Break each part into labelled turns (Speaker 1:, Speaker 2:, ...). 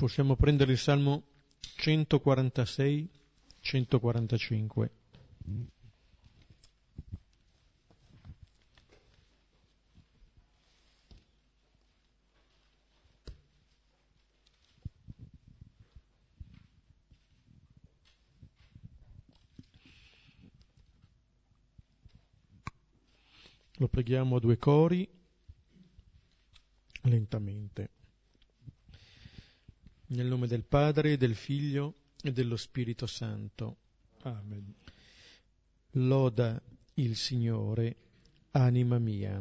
Speaker 1: Possiamo prendere il Salmo 146-145. Lo preghiamo a due cori, lentamente. Nel nome del Padre, del Figlio e dello Spirito Santo.
Speaker 2: Amen.
Speaker 1: Loda il Signore, anima mia.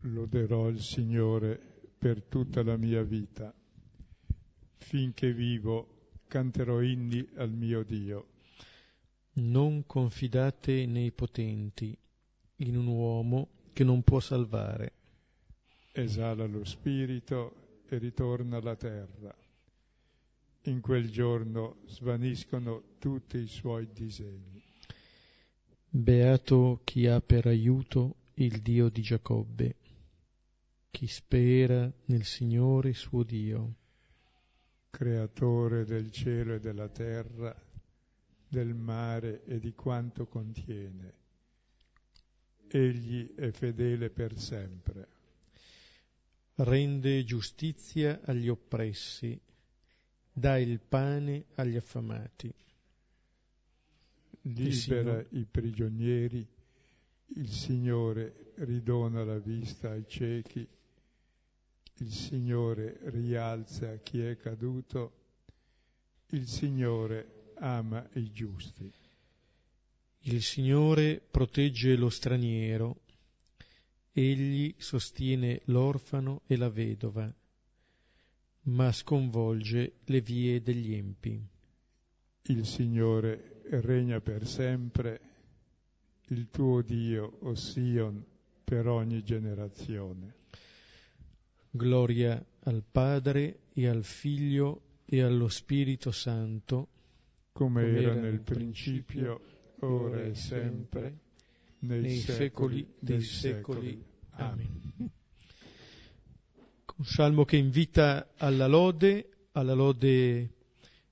Speaker 2: Loderò il Signore per tutta la mia vita. Finché vivo canterò inni al mio Dio.
Speaker 1: Non confidate nei potenti, in un uomo che non può salvare.
Speaker 2: Esala lo spirito e ritorna alla terra. In quel giorno svaniscono tutti i suoi disegni.
Speaker 1: Beato chi ha per aiuto il Dio di Giacobbe, chi spera nel Signore suo Dio.
Speaker 2: Creatore del cielo e della terra, del mare e di quanto contiene. Egli è fedele per sempre.
Speaker 1: Rende giustizia agli oppressi, dà il pane agli affamati.
Speaker 2: Libera i prigionieri, il Signore ridona la vista ai ciechi, il Signore rialza chi è caduto, il Signore ama i giusti.
Speaker 1: Il Signore protegge lo straniero, egli sostiene l'orfano e la vedova, ma sconvolge le vie degli empi.
Speaker 2: Il Signore regna per sempre, il tuo Dio, o Sion, per ogni generazione.
Speaker 1: Gloria al Padre e al Figlio e allo Spirito Santo,
Speaker 2: come, come era nel principio, ora e sempre, nei,
Speaker 1: nei secoli, secoli dei secoli. Amen. Un salmo che invita alla lode, alla lode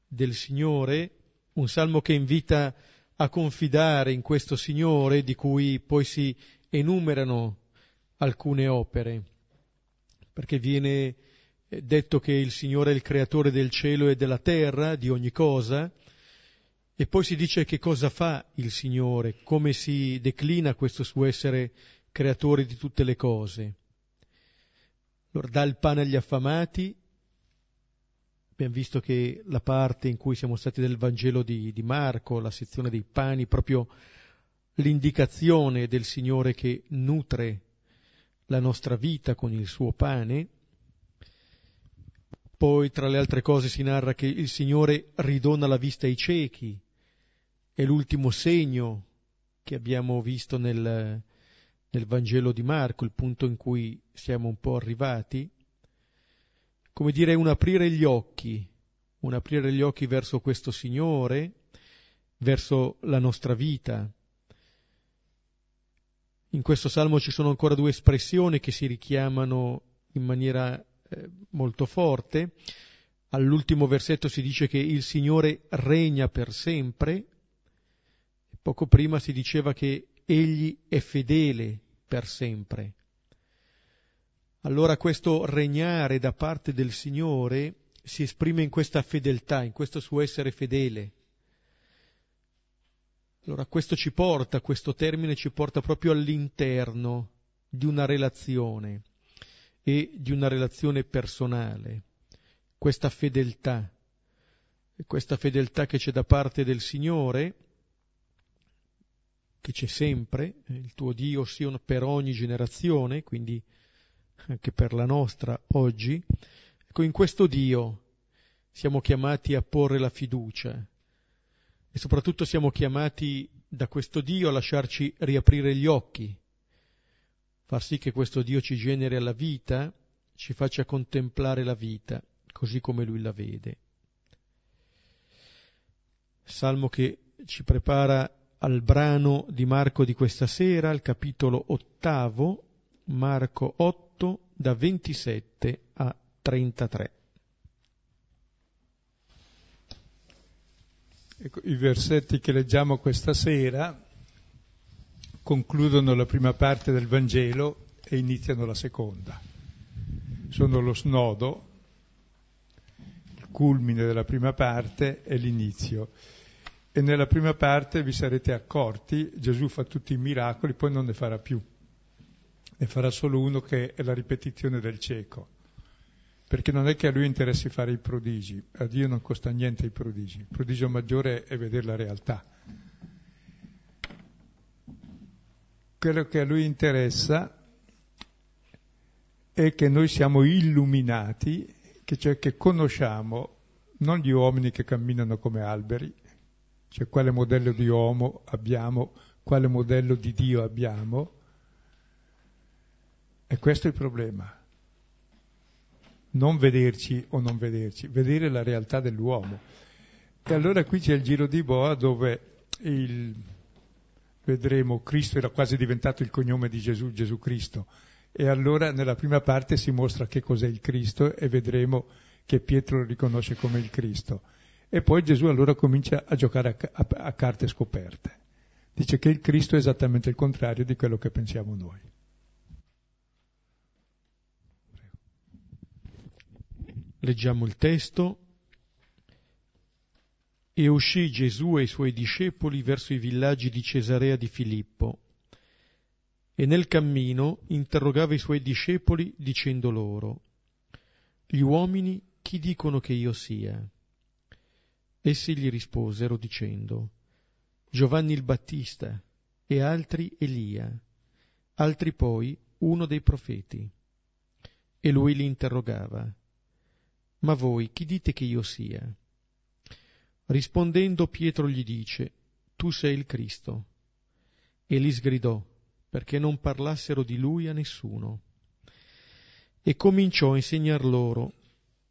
Speaker 1: del Signore, un salmo che invita a confidare in questo Signore di cui poi si enumerano alcune opere, perché viene detto che il Signore è il creatore del cielo e della terra, di ogni cosa, e poi si dice che cosa fa il Signore, come si declina questo suo essere creatore di tutte le cose. Allora dà il pane agli affamati, abbiamo visto che la parte in cui siamo stati del Vangelo di, di Marco, la sezione dei pani, proprio l'indicazione del Signore che nutre la nostra vita con il suo pane. Poi, tra le altre cose, si narra che il Signore ridona la vista ai ciechi. È l'ultimo segno che abbiamo visto nel, nel Vangelo di Marco, il punto in cui siamo un po' arrivati. Come dire, un aprire gli occhi, un aprire gli occhi verso questo Signore, verso la nostra vita. In questo salmo ci sono ancora due espressioni che si richiamano in maniera eh, molto forte. All'ultimo versetto si dice che il Signore regna per sempre. Poco prima si diceva che Egli è fedele per sempre. Allora questo regnare da parte del Signore si esprime in questa fedeltà, in questo suo essere fedele. Allora questo ci porta, questo termine ci porta proprio all'interno di una relazione e di una relazione personale, questa fedeltà, questa fedeltà che c'è da parte del Signore, che c'è sempre, il tuo Dio sia per ogni generazione, quindi anche per la nostra oggi, ecco in questo Dio siamo chiamati a porre la fiducia, e soprattutto siamo chiamati da questo Dio a lasciarci riaprire gli occhi, far sì che questo Dio ci generi alla vita, ci faccia contemplare la vita così come Lui la vede. Salmo che ci prepara al brano di Marco di questa sera, al capitolo ottavo, Marco 8, da 27 a 33.
Speaker 2: Ecco, I versetti che leggiamo questa sera concludono la prima parte del Vangelo e iniziano la seconda. Sono lo snodo, il culmine della prima parte e l'inizio. E nella prima parte vi sarete accorti, Gesù fa tutti i miracoli, poi non ne farà più. Ne farà solo uno che è la ripetizione del cieco. Perché non è che a lui interessi fare i prodigi, a Dio non costa niente i prodigi. Il prodigio maggiore è vedere la realtà. quello che a lui interessa è che noi siamo illuminati, che cioè che conosciamo non gli uomini che camminano come alberi, cioè quale modello di uomo abbiamo, quale modello di Dio abbiamo, e questo è il problema. Non vederci o non vederci, vedere la realtà dell'uomo. E allora qui c'è il giro di boa dove il, vedremo Cristo era quasi diventato il cognome di Gesù, Gesù Cristo. E allora nella prima parte si mostra che cos'è il Cristo e vedremo che Pietro lo riconosce come il Cristo. E poi Gesù allora comincia a giocare a, a, a carte scoperte. Dice che il Cristo è esattamente il contrario di quello che pensiamo noi.
Speaker 1: Leggiamo il testo. E uscì Gesù e i suoi discepoli verso i villaggi di Cesarea di Filippo. E nel cammino interrogava i suoi discepoli dicendo loro, Gli uomini chi dicono che io sia? Essi gli risposero dicendo, Giovanni il Battista e altri Elia, altri poi uno dei profeti. E lui li interrogava, Ma voi chi dite che io sia? Rispondendo Pietro gli dice, Tu sei il Cristo. E li sgridò, perché non parlassero di lui a nessuno. E cominciò a insegnar loro,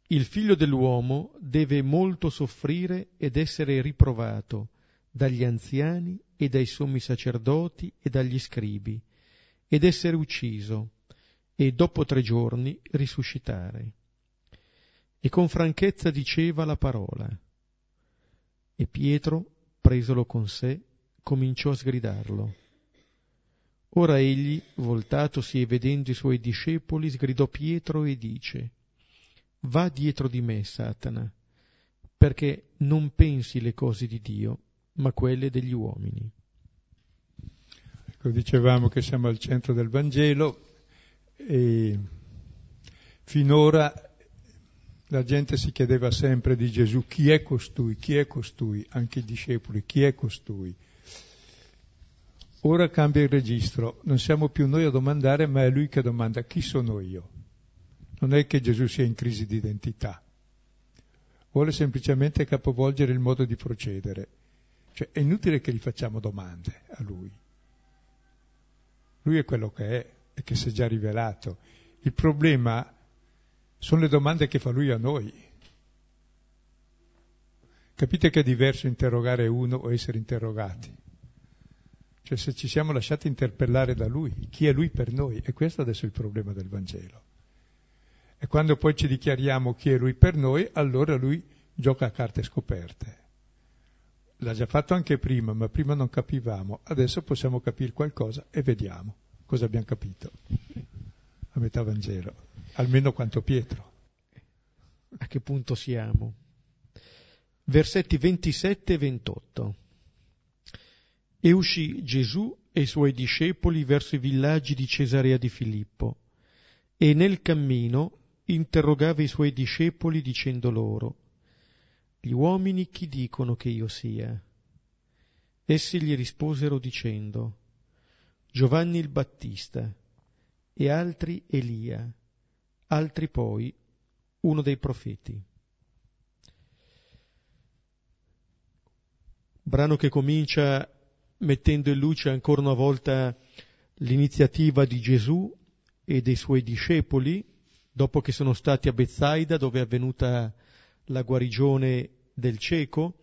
Speaker 1: Il figlio dell'uomo deve molto soffrire ed essere riprovato dagli anziani e dai sommi sacerdoti e dagli scribi, ed essere ucciso, e dopo tre giorni risuscitare. E con franchezza diceva la parola e Pietro, presolo con sé, cominciò a sgridarlo. Ora egli, voltatosi e vedendo i suoi discepoli, sgridò Pietro e dice, Va dietro di me, Satana, perché non pensi le cose di Dio, ma quelle degli uomini.
Speaker 2: Ecco, dicevamo che siamo al centro del Vangelo e finora la gente si chiedeva sempre di Gesù chi è costui, chi è costui, anche i discepoli, chi è costui. Ora cambia il registro, non siamo più noi a domandare, ma è lui che domanda chi sono io. Non è che Gesù sia in crisi di identità, vuole semplicemente capovolgere il modo di procedere. Cioè è inutile che gli facciamo domande a lui. Lui è quello che è e che si è già rivelato. Il problema sono le domande che fa lui a noi. Capite che è diverso interrogare uno o essere interrogati? Cioè se ci siamo lasciati interpellare da lui, chi è lui per noi? E questo adesso è il problema del Vangelo. E quando poi ci dichiariamo chi è lui per noi, allora lui gioca a carte scoperte. L'ha già fatto anche prima, ma prima non capivamo. Adesso possiamo capire qualcosa e vediamo cosa abbiamo capito. A metà Vangelo almeno quanto Pietro.
Speaker 1: A che punto siamo? Versetti 27 e 28. E uscì Gesù e i suoi discepoli verso i villaggi di Cesarea di Filippo, e nel cammino interrogava i suoi discepoli dicendo loro, Gli uomini chi dicono che io sia? Essi gli risposero dicendo, Giovanni il Battista, e altri Elia, altri poi uno dei profeti. Brano che comincia mettendo in luce ancora una volta l'iniziativa di Gesù e dei suoi discepoli, dopo che sono stati a Bezzaida, dove è avvenuta la guarigione del cieco,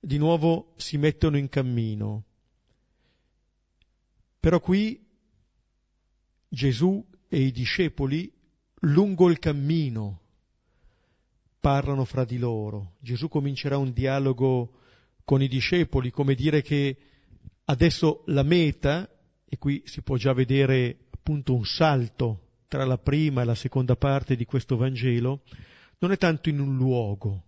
Speaker 1: di nuovo si mettono in cammino. Però qui Gesù e i discepoli lungo il cammino parlano fra di loro. Gesù comincerà un dialogo con i discepoli, come dire che adesso la meta, e qui si può già vedere appunto un salto tra la prima e la seconda parte di questo Vangelo, non è tanto in un luogo.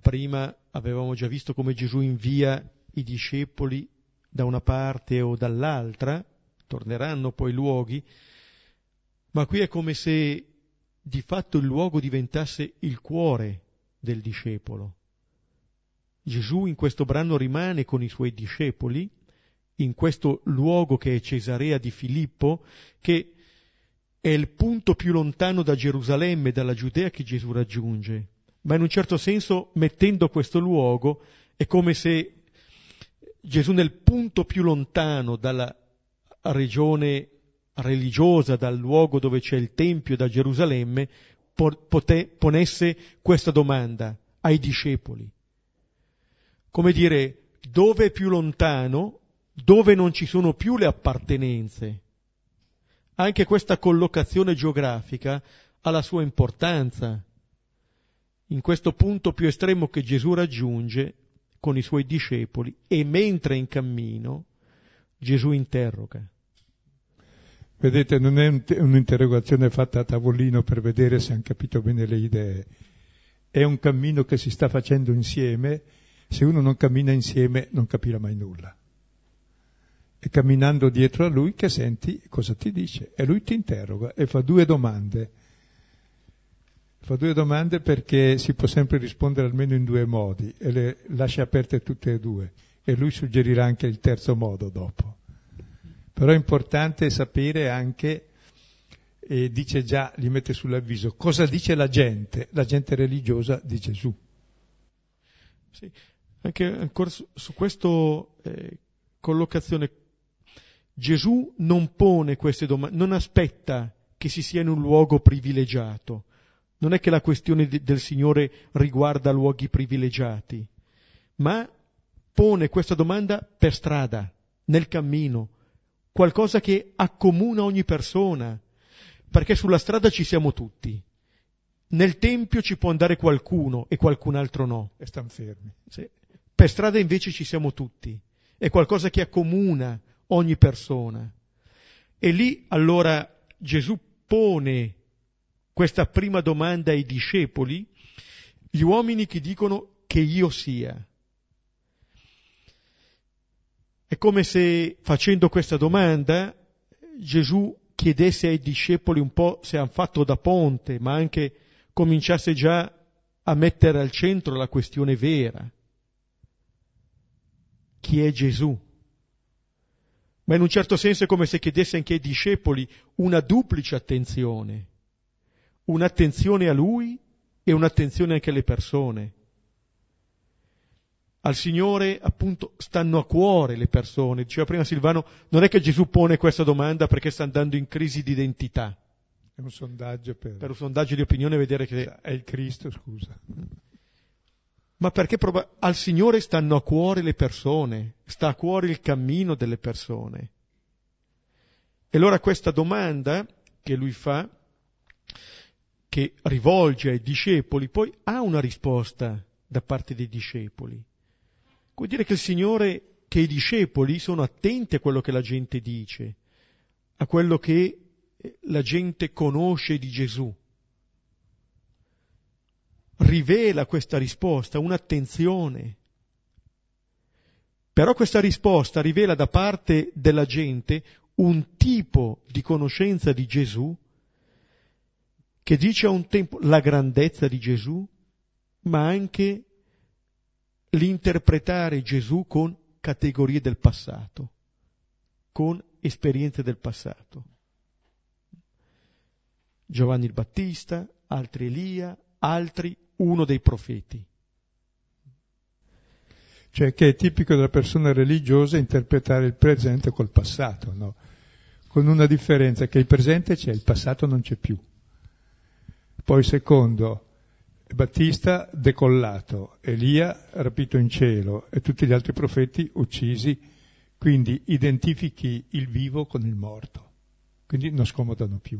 Speaker 1: Prima avevamo già visto come Gesù invia i discepoli da una parte o dall'altra, torneranno poi luoghi, ma qui è come se di fatto il luogo diventasse il cuore del discepolo. Gesù in questo brano rimane con i suoi discepoli, in questo luogo che è Cesarea di Filippo, che è il punto più lontano da Gerusalemme, dalla Giudea che Gesù raggiunge. Ma in un certo senso, mettendo questo luogo, è come se Gesù nel punto più lontano dalla regione religiosa, dal luogo dove c'è il Tempio, da Gerusalemme, poté, ponesse questa domanda ai discepoli. Come dire, dove è più lontano, dove non ci sono più le appartenenze. Anche questa collocazione geografica ha la sua importanza. In questo punto più estremo che Gesù raggiunge con i suoi discepoli e mentre in cammino, Gesù interroga.
Speaker 2: Vedete, non è un'interrogazione fatta a tavolino per vedere se hanno capito bene le idee, è un cammino che si sta facendo insieme, se uno non cammina insieme non capirà mai nulla. E camminando dietro a lui che senti cosa ti dice e lui ti interroga e fa due domande. Fa due domande perché si può sempre rispondere almeno in due modi e le lascia aperte tutte e due e lui suggerirà anche il terzo modo dopo. Però è importante sapere anche, e dice già, li mette sull'avviso, cosa dice la gente, la gente religiosa di Gesù.
Speaker 1: Sì, anche ancora su, su questa eh, collocazione, Gesù non pone queste domande, non aspetta che si sia in un luogo privilegiato. Non è che la questione di, del Signore riguarda luoghi privilegiati, ma pone questa domanda per strada, nel cammino, qualcosa che accomuna ogni persona, perché sulla strada ci siamo tutti. Nel tempio ci può andare qualcuno e qualcun altro no.
Speaker 2: E stanno fermi.
Speaker 1: Sì. Per strada invece ci siamo tutti. È qualcosa che accomuna ogni persona. E lì allora Gesù pone questa prima domanda ai discepoli, gli uomini che dicono che io sia. È come se facendo questa domanda Gesù chiedesse ai discepoli un po' se hanno fatto da ponte, ma anche cominciasse già a mettere al centro la questione vera. Chi è Gesù? Ma in un certo senso è come se chiedesse anche ai discepoli una duplice attenzione, un'attenzione a Lui e un'attenzione anche alle persone al Signore appunto stanno a cuore le persone. Diceva prima Silvano, non è che Gesù pone questa domanda perché sta andando in crisi di identità.
Speaker 2: È un sondaggio per...
Speaker 1: Per un sondaggio di opinione vedere che...
Speaker 2: È il Cristo, scusa.
Speaker 1: Ma perché proba... al Signore stanno a cuore le persone, sta a cuore il cammino delle persone. E allora questa domanda che lui fa, che rivolge ai discepoli, poi ha una risposta da parte dei discepoli. Vuol dire che il Signore, che i discepoli sono attenti a quello che la gente dice, a quello che la gente conosce di Gesù. Rivela questa risposta, un'attenzione. Però questa risposta rivela da parte della gente un tipo di conoscenza di Gesù che dice a un tempo la grandezza di Gesù, ma anche l'interpretare Gesù con categorie del passato, con esperienze del passato. Giovanni il Battista, altri Elia, altri uno dei profeti.
Speaker 2: Cioè che è tipico della persona religiosa interpretare il presente col passato, no? Con una differenza che il presente c'è, il passato non c'è più. Poi secondo, Battista decollato, Elia rapito in cielo e tutti gli altri profeti uccisi, quindi identifichi il vivo con il morto, quindi non scomodano più.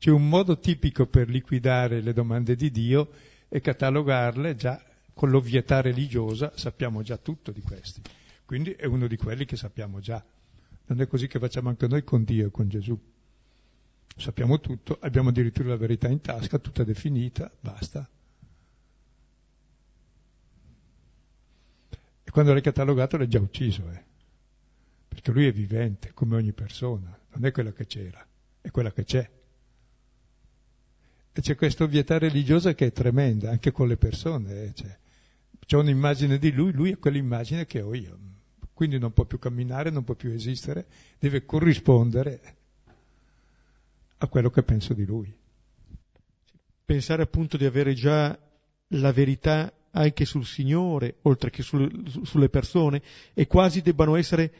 Speaker 2: C'è un modo tipico per liquidare le domande di Dio e catalogarle già con l'ovvietà religiosa sappiamo già tutto di questi. Quindi è uno di quelli che sappiamo già. Non è così che facciamo anche noi con Dio e con Gesù. Sappiamo tutto, abbiamo addirittura la verità in tasca, tutta definita, basta. E quando l'hai catalogato l'hai già ucciso, eh? perché lui è vivente come ogni persona, non è quella che c'era, è quella che c'è. C'è questa ovvietà religiosa che è tremenda, anche con le persone. Eh? Cioè, c'è un'immagine di lui, lui è quell'immagine che ho io. Quindi non può più camminare, non può più esistere, deve corrispondere a quello che penso di lui.
Speaker 1: Pensare appunto di avere già la verità anche sul Signore, oltre che sul, sulle persone, e quasi debbano essere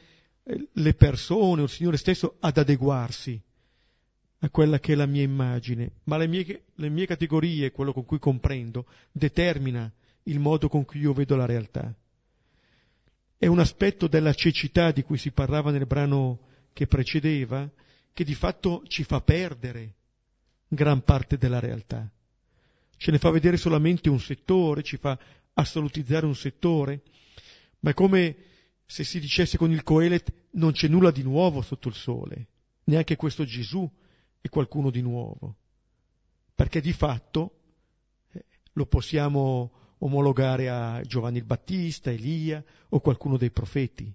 Speaker 1: eh, le persone o il Signore stesso ad adeguarsi a quella che è la mia immagine, ma le mie, le mie categorie, quello con cui comprendo, determina il modo con cui io vedo la realtà. È un aspetto della cecità di cui si parlava nel brano che precedeva, che di fatto ci fa perdere gran parte della realtà. Ce ne fa vedere solamente un settore, ci fa assolutizzare un settore, ma è come se si dicesse con il Coelet non c'è nulla di nuovo sotto il sole, neanche questo Gesù è qualcuno di nuovo, perché di fatto eh, lo possiamo omologare a Giovanni il Battista, Elia o qualcuno dei profeti.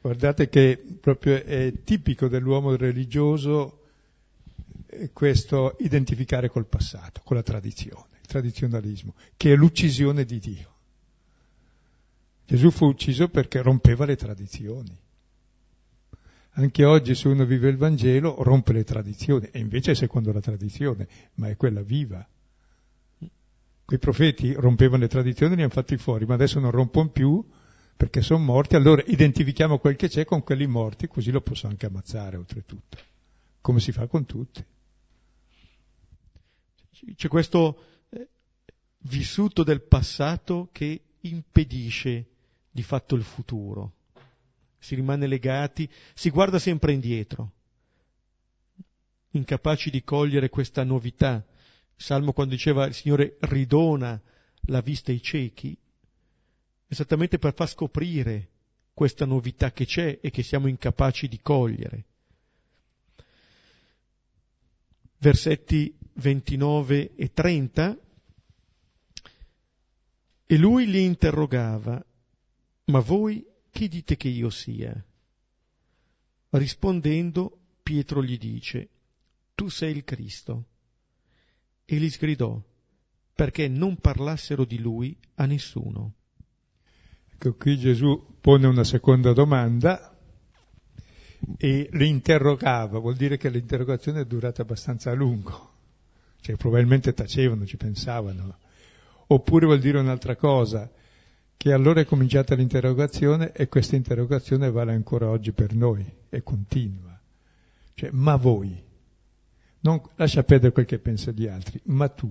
Speaker 2: Guardate che proprio è tipico dell'uomo religioso eh, questo identificare col passato, con la tradizione, il tradizionalismo, che è l'uccisione di Dio. Gesù fu ucciso perché rompeva le tradizioni. Anche oggi se uno vive il Vangelo rompe le tradizioni, e invece è secondo la tradizione, ma è quella viva. Quei profeti rompevano le tradizioni e li hanno fatti fuori, ma adesso non rompono più perché sono morti, allora identifichiamo quel che c'è con quelli morti, così lo posso anche ammazzare oltretutto, come si fa con tutti.
Speaker 1: C'è questo eh, vissuto del passato che impedisce di fatto il futuro si rimane legati, si guarda sempre indietro, incapaci di cogliere questa novità. Salmo quando diceva il Signore ridona la vista ai ciechi, esattamente per far scoprire questa novità che c'è e che siamo incapaci di cogliere. Versetti 29 e 30. E lui li interrogava, ma voi chi dite che io sia? Rispondendo, Pietro gli dice, tu sei il Cristo. E li sgridò, perché non parlassero di lui a nessuno.
Speaker 2: Ecco, qui Gesù pone una seconda domanda e li interrogava, vuol dire che l'interrogazione è durata abbastanza a lungo, cioè probabilmente tacevano, ci pensavano, oppure vuol dire un'altra cosa, che allora è cominciata l'interrogazione e questa interrogazione vale ancora oggi per noi e continua. Cioè, ma voi, non lascia perdere quel che pensa gli altri, ma tu,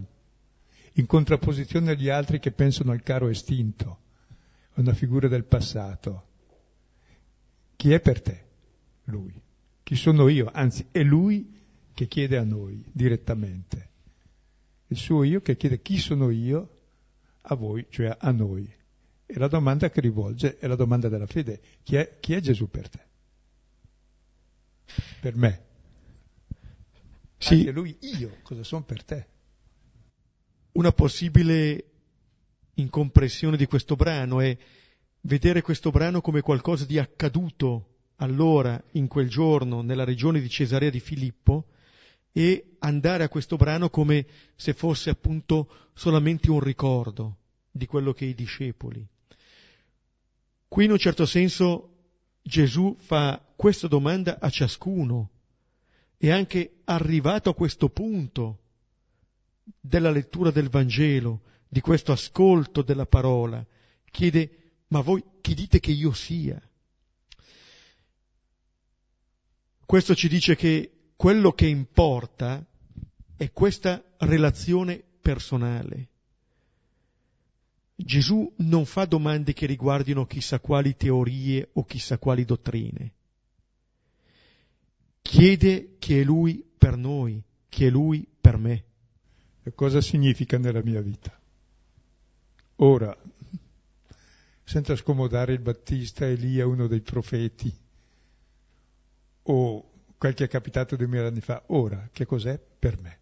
Speaker 2: in contrapposizione agli altri che pensano al caro estinto, a una figura del passato, chi è per te? Lui. Chi sono io? Anzi, è lui che chiede a noi direttamente. Il suo io che chiede chi sono io a voi, cioè a noi. E la domanda che rivolge è la domanda della fede. Chi è, chi è Gesù per te? Per me. Sì. Anche lui, io, cosa sono per te?
Speaker 1: Una possibile incompressione di questo brano è vedere questo brano come qualcosa di accaduto allora, in quel giorno, nella regione di Cesarea di Filippo, e andare a questo brano come se fosse appunto solamente un ricordo di quello che i discepoli Qui in un certo senso Gesù fa questa domanda a ciascuno e anche arrivato a questo punto della lettura del Vangelo, di questo ascolto della parola, chiede, ma voi chi dite che io sia? Questo ci dice che quello che importa è questa relazione personale. Gesù non fa domande che riguardino chissà quali teorie o chissà quali dottrine. Chiede chi è Lui per noi, chi è Lui per me.
Speaker 2: E cosa significa nella mia vita? ora, senza scomodare il Battista, Elia, uno dei profeti, o quel che è capitato duemila anni fa, ora, che cos'è per me?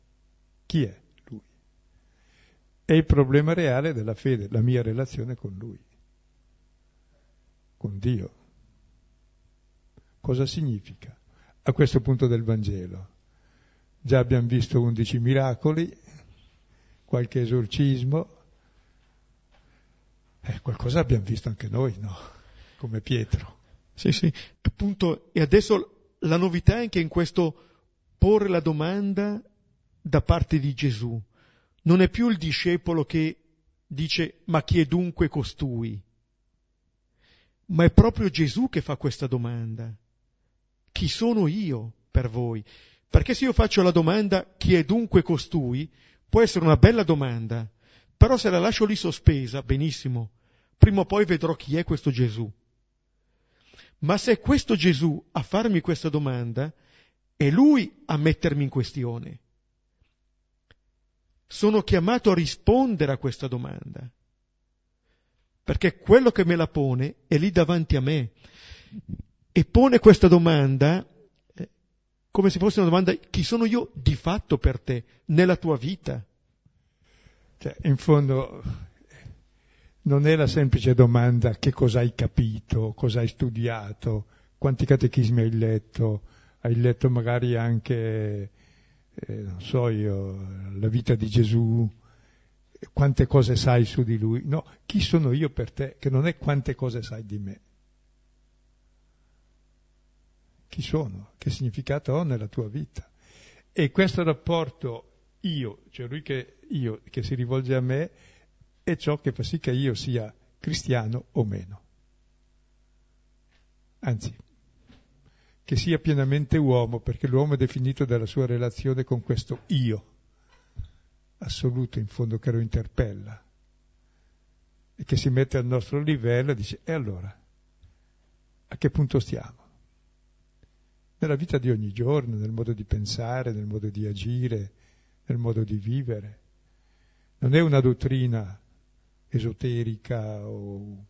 Speaker 2: Chi è? È il problema reale della fede, la mia relazione con lui, con Dio. Cosa significa a questo punto del Vangelo? Già abbiamo visto undici miracoli, qualche esorcismo, eh, qualcosa abbiamo visto anche noi, no? Come Pietro.
Speaker 1: Sì, sì, appunto, e adesso la novità è anche in questo porre la domanda da parte di Gesù. Non è più il discepolo che dice ma chi è dunque costui? Ma è proprio Gesù che fa questa domanda chi sono io per voi? Perché se io faccio la domanda chi è dunque costui, può essere una bella domanda, però se la lascio lì sospesa, benissimo, prima o poi vedrò chi è questo Gesù. Ma se è questo Gesù a farmi questa domanda, è lui a mettermi in questione. Sono chiamato a rispondere a questa domanda, perché quello che me la pone è lì davanti a me e pone questa domanda eh, come se fosse una domanda chi sono io di fatto per te, nella tua vita.
Speaker 2: Cioè, in fondo non è la semplice domanda che cosa hai capito, cosa hai studiato, quanti catechismi hai letto, hai letto magari anche, eh, non so io, la vita di Gesù, quante cose sai su di lui. No, chi sono io per te, che non è quante cose sai di me chi sono, che significato ho nella tua vita. E questo rapporto io, cioè lui che io che si rivolge a me, è ciò che fa sì che io sia cristiano o meno. Anzi, che sia pienamente uomo, perché l'uomo è definito dalla sua relazione con questo io assoluto in fondo che lo interpella e che si mette al nostro livello e dice e allora a che punto stiamo? nella vita di ogni giorno, nel modo di pensare, nel modo di agire, nel modo di vivere. Non è una dottrina esoterica o,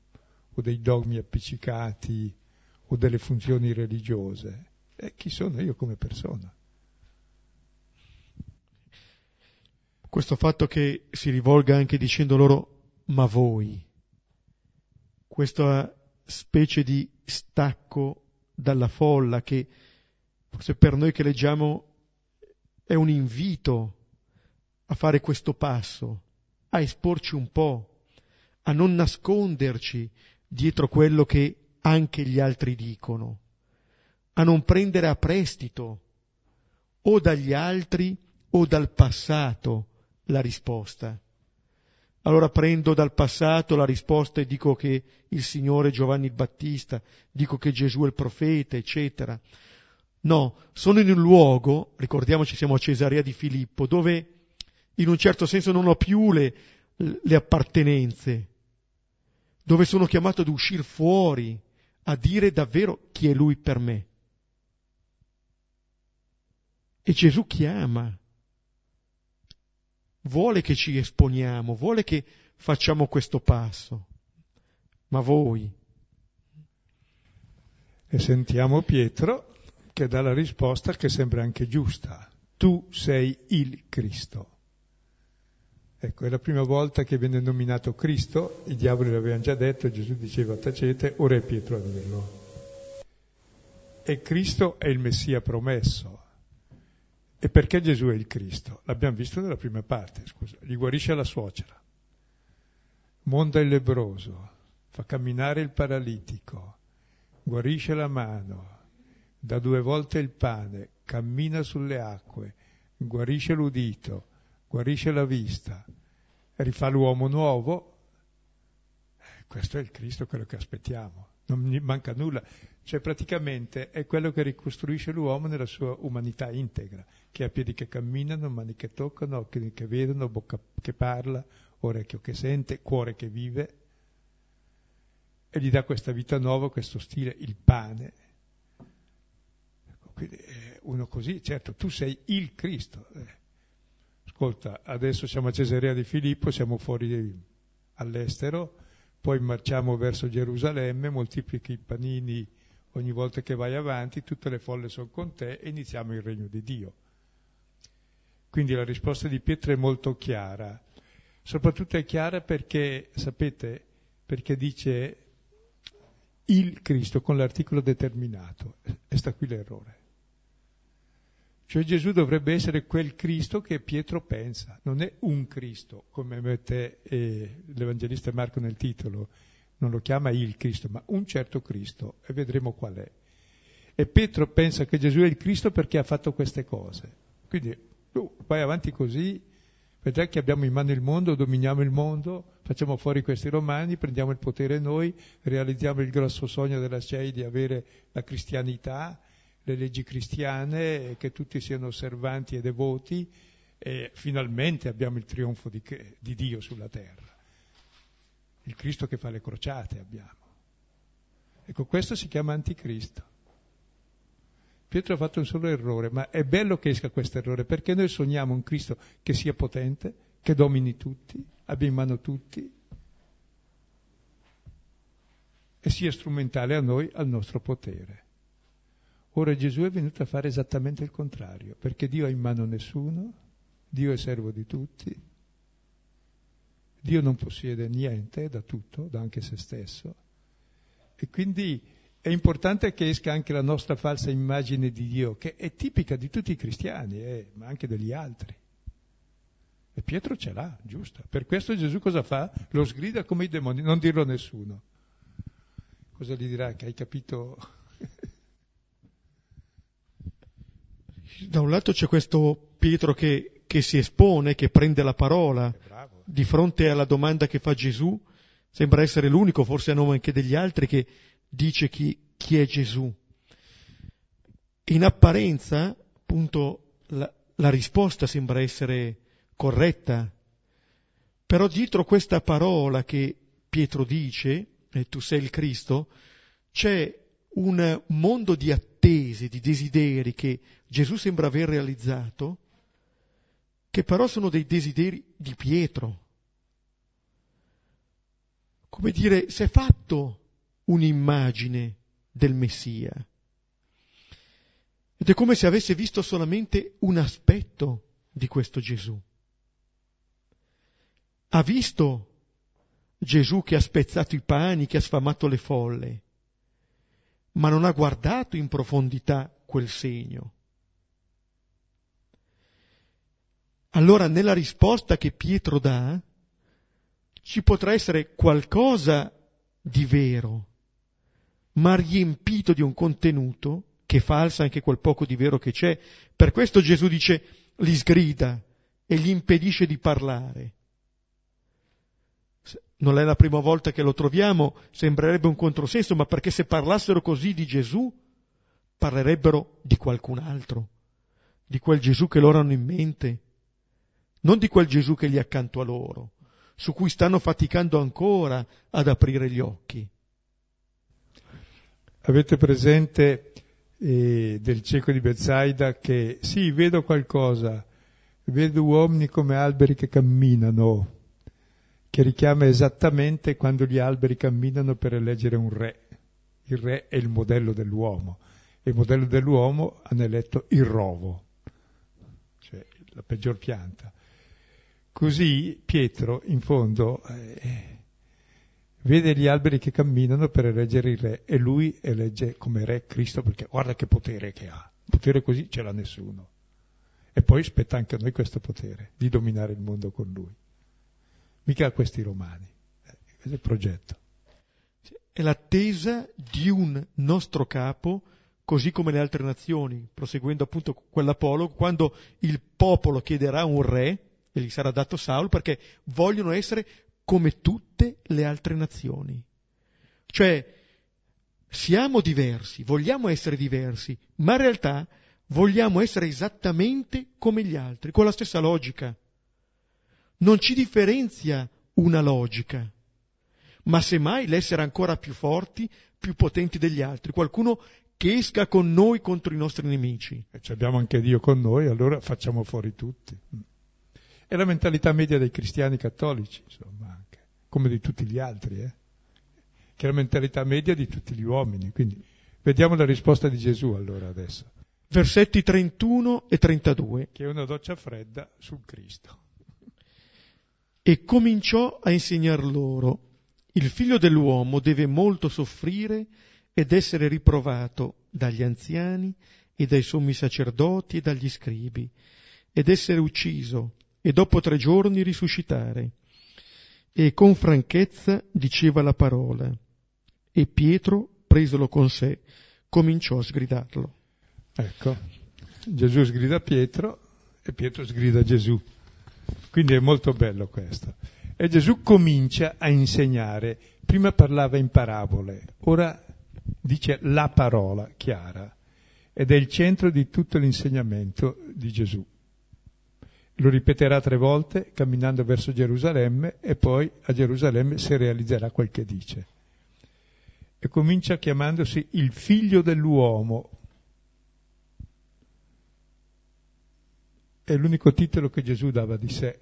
Speaker 2: o dei dogmi appiccicati o delle funzioni religiose. È chi sono io come persona.
Speaker 1: Questo fatto che si rivolga anche dicendo loro ma voi, questa specie di stacco dalla folla che forse per noi che leggiamo è un invito a fare questo passo, a esporci un po', a non nasconderci dietro quello che anche gli altri dicono, a non prendere a prestito o dagli altri o dal passato la risposta. Allora prendo dal passato la risposta e dico che il Signore Giovanni il Battista, dico che Gesù è il profeta, eccetera. No, sono in un luogo, ricordiamoci siamo a Cesarea di Filippo, dove in un certo senso non ho più le, le appartenenze, dove sono chiamato ad uscire fuori, a dire davvero chi è lui per me. E Gesù chiama, vuole che ci esponiamo, vuole che facciamo questo passo. Ma voi?
Speaker 2: E sentiamo Pietro che dà la risposta che sembra anche giusta. Tu sei il Cristo. Ecco, è la prima volta che viene nominato Cristo, i diavoli l'avevano già detto, Gesù diceva tacete, ora è Pietro a dirlo. E Cristo è il Messia promesso. E perché Gesù è il Cristo? L'abbiamo visto nella prima parte, scusa, gli guarisce la suocera, monta il lebroso, fa camminare il paralitico, guarisce la mano, dà due volte il pane, cammina sulle acque, guarisce l'udito, guarisce la vista, rifà l'uomo nuovo, eh, questo è il Cristo, quello che aspettiamo, non manca nulla, cioè praticamente è quello che ricostruisce l'uomo nella sua umanità integra, che ha piedi che camminano, mani che toccano, occhi che vedono, bocca che parla, orecchio che sente, cuore che vive, e gli dà questa vita nuova, questo stile, il pane, quindi eh, uno così, certo, tu sei il Cristo. Ascolta, adesso siamo a Cesarea di Filippo, siamo fuori all'estero, poi marciamo verso Gerusalemme, moltiplichi i panini ogni volta che vai avanti, tutte le folle sono con te e iniziamo il regno di Dio. Quindi la risposta di Pietro è molto chiara, soprattutto è chiara perché, sapete, perché dice il Cristo con l'articolo determinato, e sta qui l'errore. Cioè Gesù dovrebbe essere quel Cristo che Pietro pensa, non è un Cristo, come mette eh, l'Evangelista Marco nel titolo, non lo chiama il Cristo, ma un certo Cristo, e vedremo qual è. E Pietro pensa che Gesù è il Cristo perché ha fatto queste cose. Quindi tu vai avanti così, vedrai che abbiamo in mano il mondo, dominiamo il mondo, facciamo fuori questi romani, prendiamo il potere noi, realizziamo il grosso sogno della CEI di avere la cristianità, le leggi cristiane, che tutti siano osservanti e devoti e finalmente abbiamo il trionfo di, di Dio sulla terra. Il Cristo che fa le crociate abbiamo. Ecco, questo si chiama anticristo. Pietro ha fatto un solo errore, ma è bello che esca questo errore, perché noi sogniamo un Cristo che sia potente, che domini tutti, abbia in mano tutti e sia strumentale a noi, al nostro potere. Ora Gesù è venuto a fare esattamente il contrario, perché Dio ha in mano nessuno, Dio è servo di tutti, Dio non possiede niente da tutto, da anche se stesso, e quindi è importante che esca anche la nostra falsa immagine di Dio, che è tipica di tutti i cristiani, eh, ma anche degli altri. E Pietro ce l'ha, giusto. Per questo Gesù cosa fa? Lo sgrida come i demoni, non dirlo a nessuno. Cosa gli dirà? Che hai capito
Speaker 1: da un lato c'è questo Pietro che, che si espone, che prende la parola di fronte alla domanda che fa Gesù, sembra essere l'unico, forse a nome anche degli altri, che dice chi, chi è Gesù. In apparenza, appunto, la, la risposta sembra essere corretta, però dietro questa parola che Pietro dice, e tu sei il Cristo, c'è un mondo di attese, di desideri che Gesù sembra aver realizzato, che però sono dei desideri di Pietro. Come dire, si è fatto un'immagine del Messia. Ed è come se avesse visto solamente un aspetto di questo Gesù. Ha visto Gesù che ha spezzato i pani, che ha sfamato le folle, ma non ha guardato in profondità quel segno. Allora nella risposta che Pietro dà ci potrà essere qualcosa di vero, ma riempito di un contenuto che falsa anche quel poco di vero che c'è. Per questo Gesù dice, li sgrida e gli impedisce di parlare non è la prima volta che lo troviamo, sembrerebbe un controsenso, ma perché se parlassero così di Gesù, parlerebbero di qualcun altro, di quel Gesù che loro hanno in mente, non di quel Gesù che è lì accanto a loro, su cui stanno faticando ancora ad aprire gli occhi.
Speaker 2: Avete presente eh, del cieco di Bezzaida che sì, vedo qualcosa, vedo uomini come alberi che camminano, che richiama esattamente quando gli alberi camminano per eleggere un re. Il re è il modello dell'uomo e il modello dell'uomo hanno eletto il rovo, cioè la peggior pianta. Così Pietro, in fondo, eh, vede gli alberi che camminano per eleggere il re e lui elegge come re Cristo perché guarda che potere che ha. Potere così ce l'ha nessuno. E poi spetta anche a noi questo potere di dominare il mondo con lui mica a questi romani. Eh, questo è il progetto.
Speaker 1: È l'attesa di un nostro capo, così come le altre nazioni, proseguendo appunto quell'Apollo, quando il popolo chiederà un re, e gli sarà dato Saul, perché vogliono essere come tutte le altre nazioni. Cioè, siamo diversi, vogliamo essere diversi, ma in realtà vogliamo essere esattamente come gli altri, con la stessa logica non ci differenzia una logica, ma semmai l'essere ancora più forti, più potenti degli altri, qualcuno che esca con noi contro i nostri nemici.
Speaker 2: E abbiamo anche Dio con noi, allora facciamo fuori tutti. È la mentalità media dei cristiani cattolici, insomma, anche. come di tutti gli altri, eh? che è la mentalità media di tutti gli uomini. Quindi vediamo la risposta di Gesù allora adesso.
Speaker 1: Versetti 31 e 32.
Speaker 2: Che è una doccia fredda sul Cristo.
Speaker 1: E cominciò a insegnar loro, il figlio dell'uomo deve molto soffrire ed essere riprovato dagli anziani e dai sommi sacerdoti e dagli scribi, ed essere ucciso e dopo tre giorni risuscitare. E con franchezza diceva la parola, e Pietro, presolo con sé, cominciò a sgridarlo.
Speaker 2: Ecco, Gesù sgrida Pietro e Pietro sgrida Gesù. Quindi è molto bello questo. E Gesù comincia a insegnare. Prima parlava in parabole, ora dice la parola chiara ed è il centro di tutto l'insegnamento di Gesù. Lo ripeterà tre volte camminando verso Gerusalemme e poi a Gerusalemme si realizzerà quel che dice. E comincia chiamandosi il figlio dell'uomo. È l'unico titolo che Gesù dava di sé,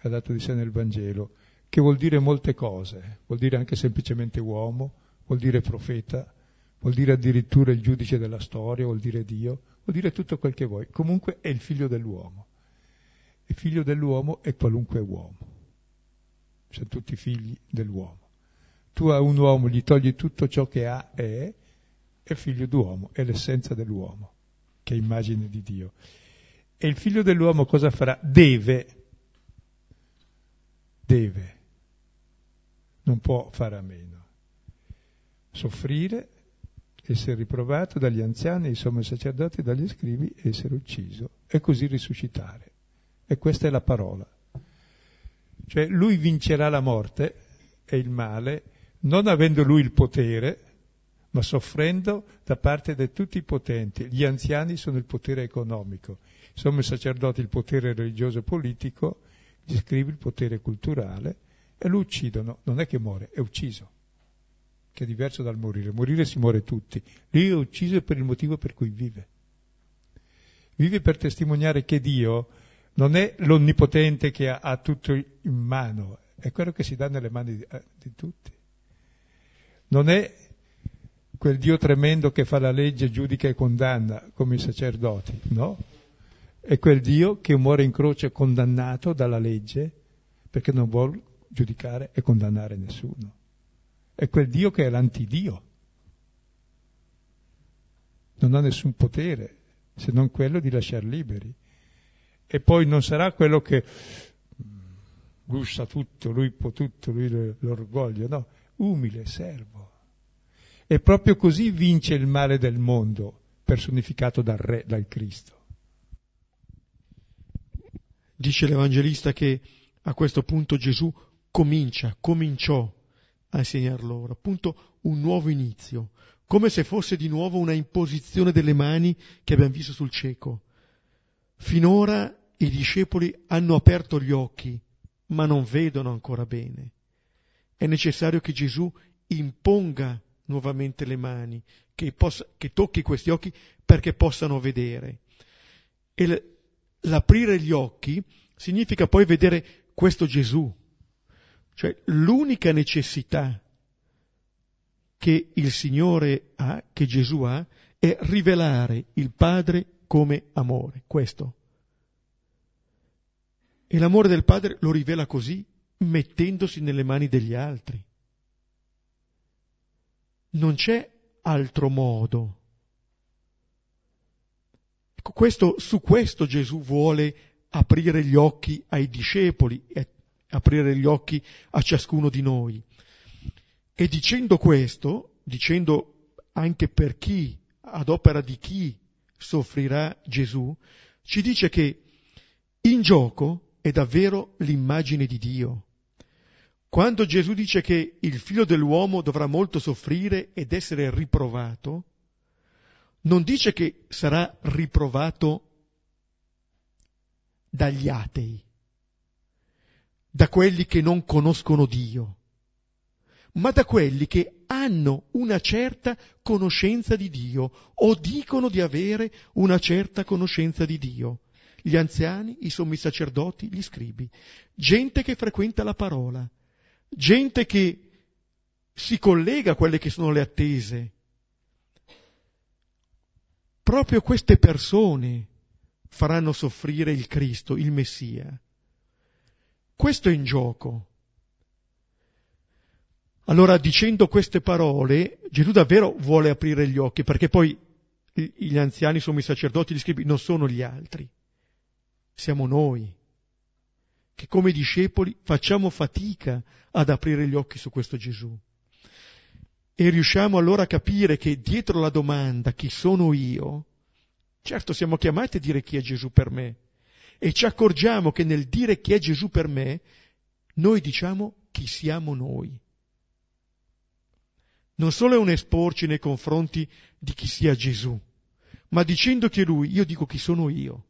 Speaker 2: ha dato di sé nel Vangelo, che vuol dire molte cose, vuol dire anche semplicemente uomo, vuol dire profeta, vuol dire addirittura il giudice della storia, vuol dire Dio, vuol dire tutto quel che vuoi. Comunque è il figlio dell'uomo. Il figlio dell'uomo è qualunque uomo. Sono tutti figli dell'uomo. Tu a un uomo gli togli tutto ciò che ha e è, è figlio d'uomo, è l'essenza dell'uomo, che è immagine di Dio. E il figlio dell'uomo cosa farà? Deve, deve, non può fare a meno. Soffrire, essere riprovato dagli anziani, i sommi sacerdoti, dagli scrivi, essere ucciso e così risuscitare. E questa è la parola. Cioè lui vincerà la morte e il male, non avendo lui il potere, ma soffrendo da parte di tutti i potenti. Gli anziani sono il potere economico, i sommi sacerdoti il potere religioso e politico, gli scrivi il potere culturale e lo uccidono. Non è che muore, è ucciso, che è diverso dal morire. Morire si muore tutti. Lui è ucciso per il motivo per cui vive. Vive per testimoniare che Dio non è l'onnipotente che ha, ha, tutto in mano, è quello che si dà nelle mani di, eh, di tutti. Non è quel Dio tremendo che fa la legge, giudica e condanna come i sacerdoti, no? È quel Dio che muore in croce condannato dalla legge perché non vuole giudicare e condannare nessuno. È quel Dio che è l'antidio. Non ha nessun potere se non quello di lasciare liberi e poi non sarà quello che gusta tutto, lui può tutto, lui l'orgoglio, no, umile, servo. E proprio così vince il male del mondo, personificato dal Re, dal Cristo.
Speaker 1: Dice l'Evangelista che a questo punto Gesù comincia, cominciò a insegnar loro, appunto un nuovo inizio, come se fosse di nuovo una imposizione delle mani che abbiamo visto sul cieco. Finora i discepoli hanno aperto gli occhi, ma non vedono ancora bene. È necessario che Gesù imponga nuovamente le mani, che, possa, che tocchi questi occhi perché possano vedere. E l'aprire gli occhi significa poi vedere questo Gesù. Cioè l'unica necessità che il Signore ha, che Gesù ha, è rivelare il Padre come amore. Questo. E l'amore del Padre lo rivela così, mettendosi nelle mani degli altri. Non c'è altro modo. Questo, su questo Gesù vuole aprire gli occhi ai discepoli e aprire gli occhi a ciascuno di noi. E dicendo questo, dicendo anche per chi, ad opera di chi soffrirà Gesù, ci dice che in gioco è davvero l'immagine di Dio. Quando Gesù dice che il figlio dell'uomo dovrà molto soffrire ed essere riprovato, non dice che sarà riprovato dagli atei, da quelli che non conoscono Dio, ma da quelli che hanno una certa conoscenza di Dio o dicono di avere una certa conoscenza di Dio. Gli anziani, i sommi sacerdoti, gli scribi, gente che frequenta la parola, gente che si collega a quelle che sono le attese. Proprio queste persone faranno soffrire il Cristo, il Messia. Questo è in gioco. Allora, dicendo queste parole, Gesù davvero vuole aprire gli occhi, perché poi gli anziani, sono i sacerdoti, gli scribi, non sono gli altri, siamo noi, che come discepoli facciamo fatica ad aprire gli occhi su questo Gesù. E riusciamo allora a capire che dietro la domanda chi sono io, certo siamo chiamati a dire chi è Gesù per me, e ci accorgiamo che nel dire chi è Gesù per me, noi diciamo chi siamo noi non solo è un esporci nei confronti di chi sia Gesù, ma dicendo che lui, io dico chi sono io.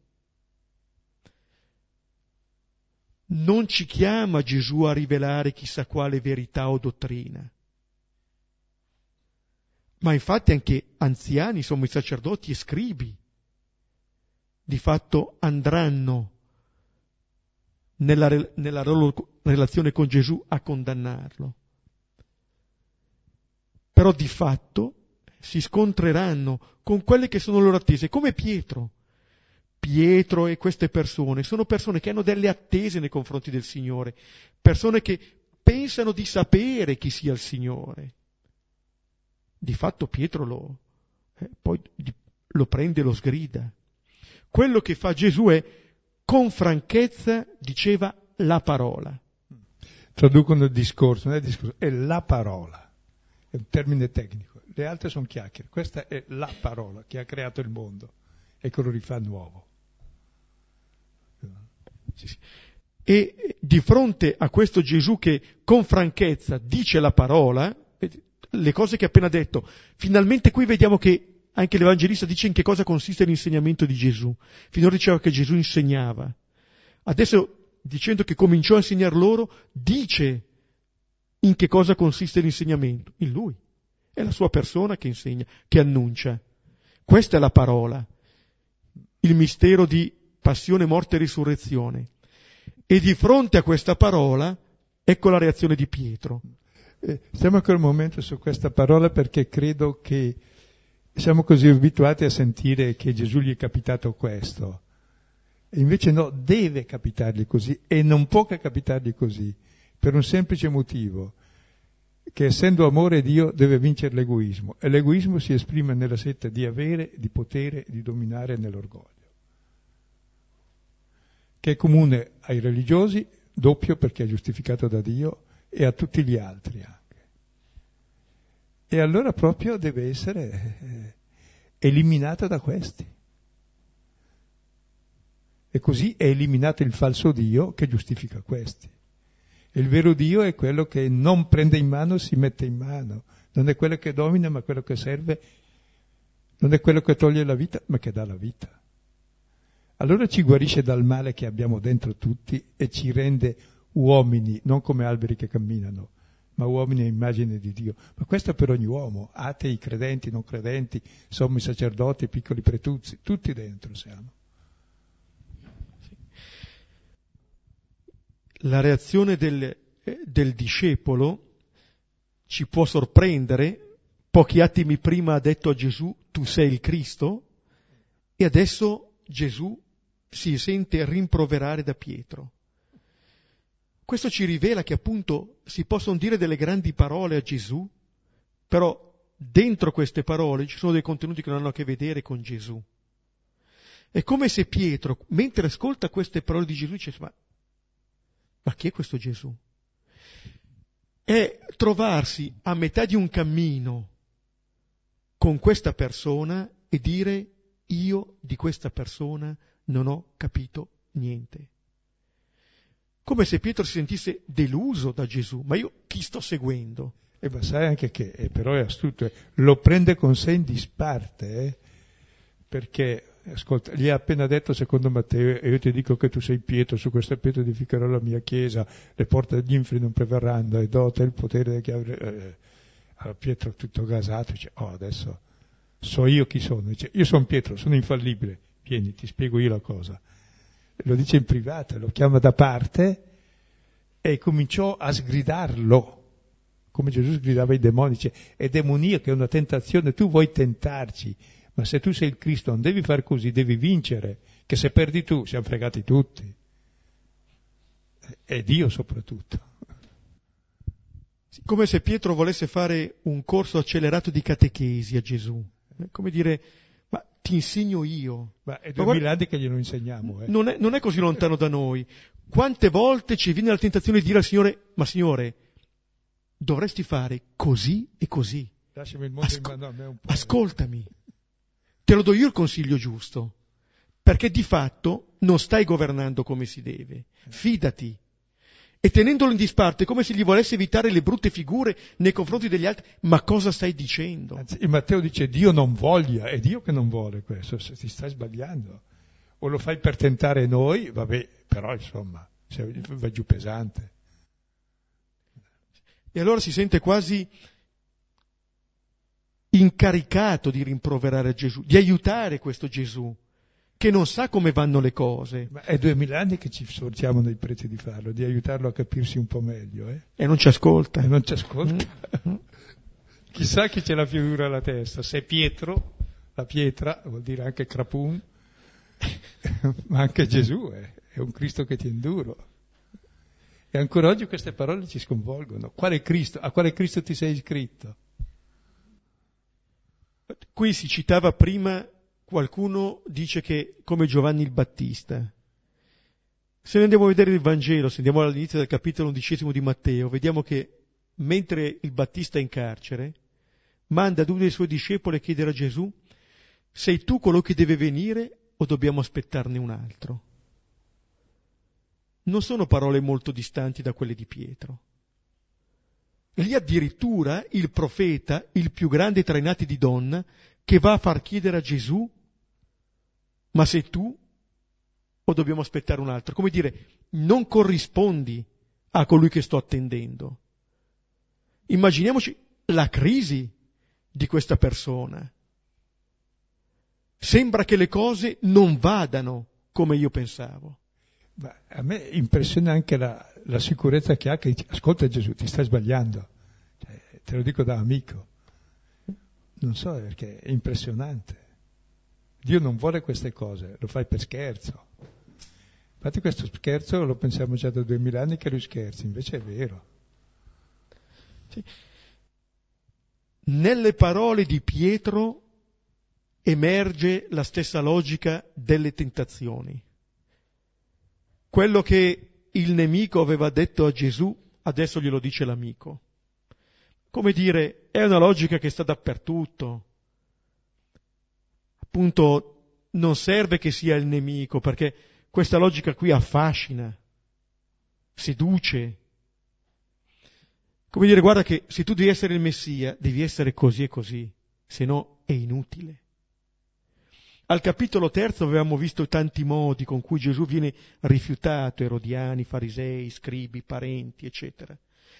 Speaker 1: Non ci chiama Gesù a rivelare chissà quale verità o dottrina. Ma infatti anche anziani, sommi sacerdoti e scribi, di fatto andranno nella, nella loro relazione con Gesù a condannarlo però di fatto si scontreranno con quelle che sono loro attese, come Pietro. Pietro e queste persone sono persone che hanno delle attese nei confronti del Signore, persone che pensano di sapere chi sia il Signore. Di fatto Pietro lo, eh, poi lo prende e lo sgrida. Quello che fa Gesù è, con franchezza, diceva la parola.
Speaker 2: Traducono il discorso, non è il discorso, è la parola è un termine tecnico, le altre sono chiacchiere, questa è la parola che ha creato il mondo e che lo rifà nuovo.
Speaker 1: Sì, sì. E di fronte a questo Gesù che con franchezza dice la parola, le cose che ha appena detto, finalmente qui vediamo che anche l'Evangelista dice in che cosa consiste l'insegnamento di Gesù. Finora diceva che Gesù insegnava. Adesso, dicendo che cominciò a insegnar loro, dice in che cosa consiste l'insegnamento? In lui. È la sua persona che insegna, che annuncia. Questa è la parola, il mistero di passione, morte e risurrezione. E di fronte a questa parola, ecco la reazione di Pietro.
Speaker 2: Eh, stiamo ancora un momento su questa parola perché credo che siamo così abituati a sentire che Gesù gli è capitato questo. E invece no, deve capitargli così e non può che capitargli così per un semplice motivo, che essendo amore Dio deve vincere l'egoismo e l'egoismo si esprime nella setta di avere, di potere, di dominare nell'orgoglio, che è comune ai religiosi, doppio perché è giustificato da Dio, e a tutti gli altri anche. E allora proprio deve essere eh, eliminato da questi. E così è eliminato il falso Dio che giustifica questi. Il vero Dio è quello che non prende in mano, si mette in mano. Non è quello che domina, ma quello che serve. Non è quello che toglie la vita, ma che dà la vita. Allora ci guarisce dal male che abbiamo dentro tutti e ci rende uomini, non come alberi che camminano, ma uomini a immagine di Dio. Ma questo per ogni uomo, atei, credenti, non credenti, sommi sacerdoti, piccoli pretuzzi, tutti dentro siamo.
Speaker 1: la reazione del, eh, del discepolo ci può sorprendere. Pochi attimi prima ha detto a Gesù tu sei il Cristo e adesso Gesù si sente rimproverare da Pietro. Questo ci rivela che appunto si possono dire delle grandi parole a Gesù, però dentro queste parole ci sono dei contenuti che non hanno a che vedere con Gesù. È come se Pietro, mentre ascolta queste parole di Gesù, dice, ma ma chi è questo Gesù? È trovarsi a metà di un cammino con questa persona e dire io di questa persona non ho capito niente. Come se Pietro si sentisse deluso da Gesù, ma io chi sto seguendo?
Speaker 2: E ma sai anche che, eh, però è astuto, eh, lo prende con sé in disparte, eh, perché ascolta, gli ha appena detto secondo Matteo, e io ti dico che tu sei Pietro, su questa pietra edificherò la mia chiesa, le porte degli inferi non preverranno, e do te il potere che avrei... Eh, allora Pietro tutto gasato, dice, oh adesso so io chi sono, dice, io sono Pietro, sono infallibile, vieni, ti spiego io la cosa. Lo dice in privato, lo chiama da parte e cominciò a sgridarlo, come Gesù sgridava i demoni, dice, è demoniaca, è una tentazione, tu vuoi tentarci, ma se tu sei il Cristo non devi fare così, devi vincere, che se perdi tu siamo fregati tutti. E Dio soprattutto.
Speaker 1: Come se Pietro volesse fare un corso accelerato di catechesi a Gesù. Come dire, ti insegno io.
Speaker 2: Ma è duemila anni che glielo insegniamo. Eh.
Speaker 1: Non, è, non è così lontano da noi. Quante volte ci viene la tentazione di dire al Signore, ma Signore, dovresti fare così e così.
Speaker 2: Lasciami il mondo Asco- in mano a me un po'.
Speaker 1: Ascoltami, te lo do io il consiglio giusto, perché di fatto non stai governando come si deve. Fidati. E tenendolo in disparte, come se gli volesse evitare le brutte figure nei confronti degli altri. Ma cosa stai dicendo?
Speaker 2: Anzi, Matteo dice Dio non voglia, è Dio che non vuole questo, se ti stai sbagliando. O lo fai per tentare noi, vabbè, però insomma, va giù pesante.
Speaker 1: E allora si sente quasi incaricato di rimproverare Gesù, di aiutare questo Gesù, che non sa come vanno le cose.
Speaker 2: Ma è duemila anni che ci sforziamo nei preti di farlo, di aiutarlo a capirsi un po' meglio. Eh?
Speaker 1: E non ci ascolta.
Speaker 2: E non ci ascolta. Mm. Chissà chi ce la figura alla testa, se Pietro, la pietra, vuol dire anche Crapun, ma anche Gesù è, è un Cristo che tiene duro. E ancora oggi queste parole ci sconvolgono. Quale Cristo? A quale Cristo ti sei iscritto?
Speaker 1: Qui si citava prima, qualcuno dice che come Giovanni il Battista. Se noi andiamo a vedere il Vangelo, se andiamo all'inizio del capitolo undicesimo di Matteo, vediamo che mentre il Battista è in carcere, manda due dei suoi discepoli a chiedere a Gesù, sei tu colui che deve venire o dobbiamo aspettarne un altro? non sono parole molto distanti da quelle di Pietro. Lì addirittura il profeta, il più grande tra i nati di donna, che va a far chiedere a Gesù, ma sei tu o dobbiamo aspettare un altro? Come dire, non corrispondi a colui che sto attendendo. Immaginiamoci la crisi di questa persona. Sembra che le cose non vadano come io pensavo.
Speaker 2: Ma a me impressiona anche la, la, sicurezza che ha che dice, ascolta Gesù, ti stai sbagliando. Cioè, te lo dico da amico. Non so perché è impressionante. Dio non vuole queste cose, lo fai per scherzo. Infatti questo scherzo lo pensiamo già da duemila anni che lui scherzi, invece è vero.
Speaker 1: Sì. Nelle parole di Pietro emerge la stessa logica delle tentazioni. Quello che il nemico aveva detto a Gesù, adesso glielo dice l'amico. Come dire, è una logica che sta dappertutto. Appunto, non serve che sia il nemico, perché questa logica qui affascina, seduce. Come dire, guarda che se tu devi essere il Messia, devi essere così e così, se no è inutile. Al capitolo terzo avevamo visto tanti modi con cui Gesù viene rifiutato, erodiani, farisei, scribi, parenti, eccetera.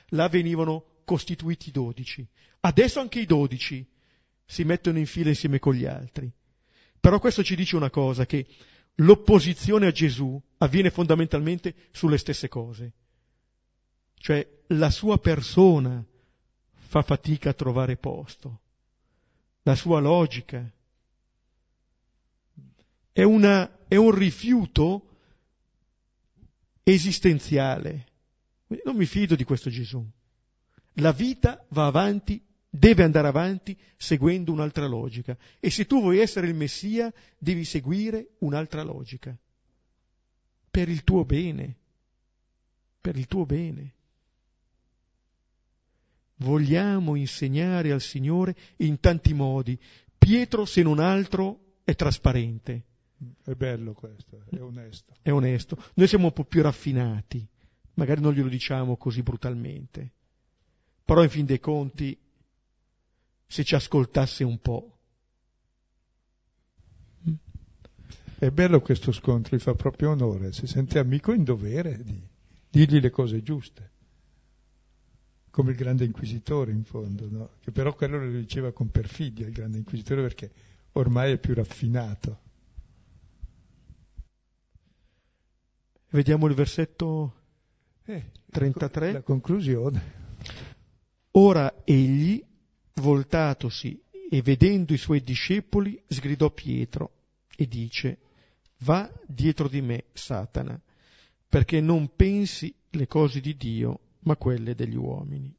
Speaker 1: Là venivano costituiti i dodici. Adesso anche i dodici si mettono in fila insieme con gli altri. Però questo ci dice una cosa, che l'opposizione a Gesù avviene fondamentalmente sulle stesse cose. Cioè la sua persona fa fatica a trovare posto, la sua logica, è, una, è un rifiuto esistenziale. Non mi fido di questo Gesù. La vita va avanti, deve andare avanti seguendo un'altra logica. E se tu vuoi essere il Messia, devi seguire un'altra logica. Per il tuo bene. Per il tuo bene. Vogliamo insegnare al Signore in tanti modi. Pietro, se non altro, è trasparente.
Speaker 2: È bello questo, è onesto.
Speaker 1: È onesto. Noi siamo un po' più raffinati, magari non glielo diciamo così brutalmente, però in fin dei conti, se ci ascoltasse un po'.
Speaker 2: È bello questo scontro, gli fa proprio onore, si sente amico in dovere di dirgli le cose giuste, come il grande inquisitore in fondo, no? che però quello lo diceva con perfidia il grande inquisitore perché ormai è più raffinato.
Speaker 1: Vediamo il versetto
Speaker 2: Eh,
Speaker 1: 33.
Speaker 2: La conclusione.
Speaker 1: Ora egli, voltatosi e vedendo i suoi discepoli, sgridò Pietro e dice, va dietro di me, Satana, perché non pensi le cose di Dio, ma quelle degli uomini.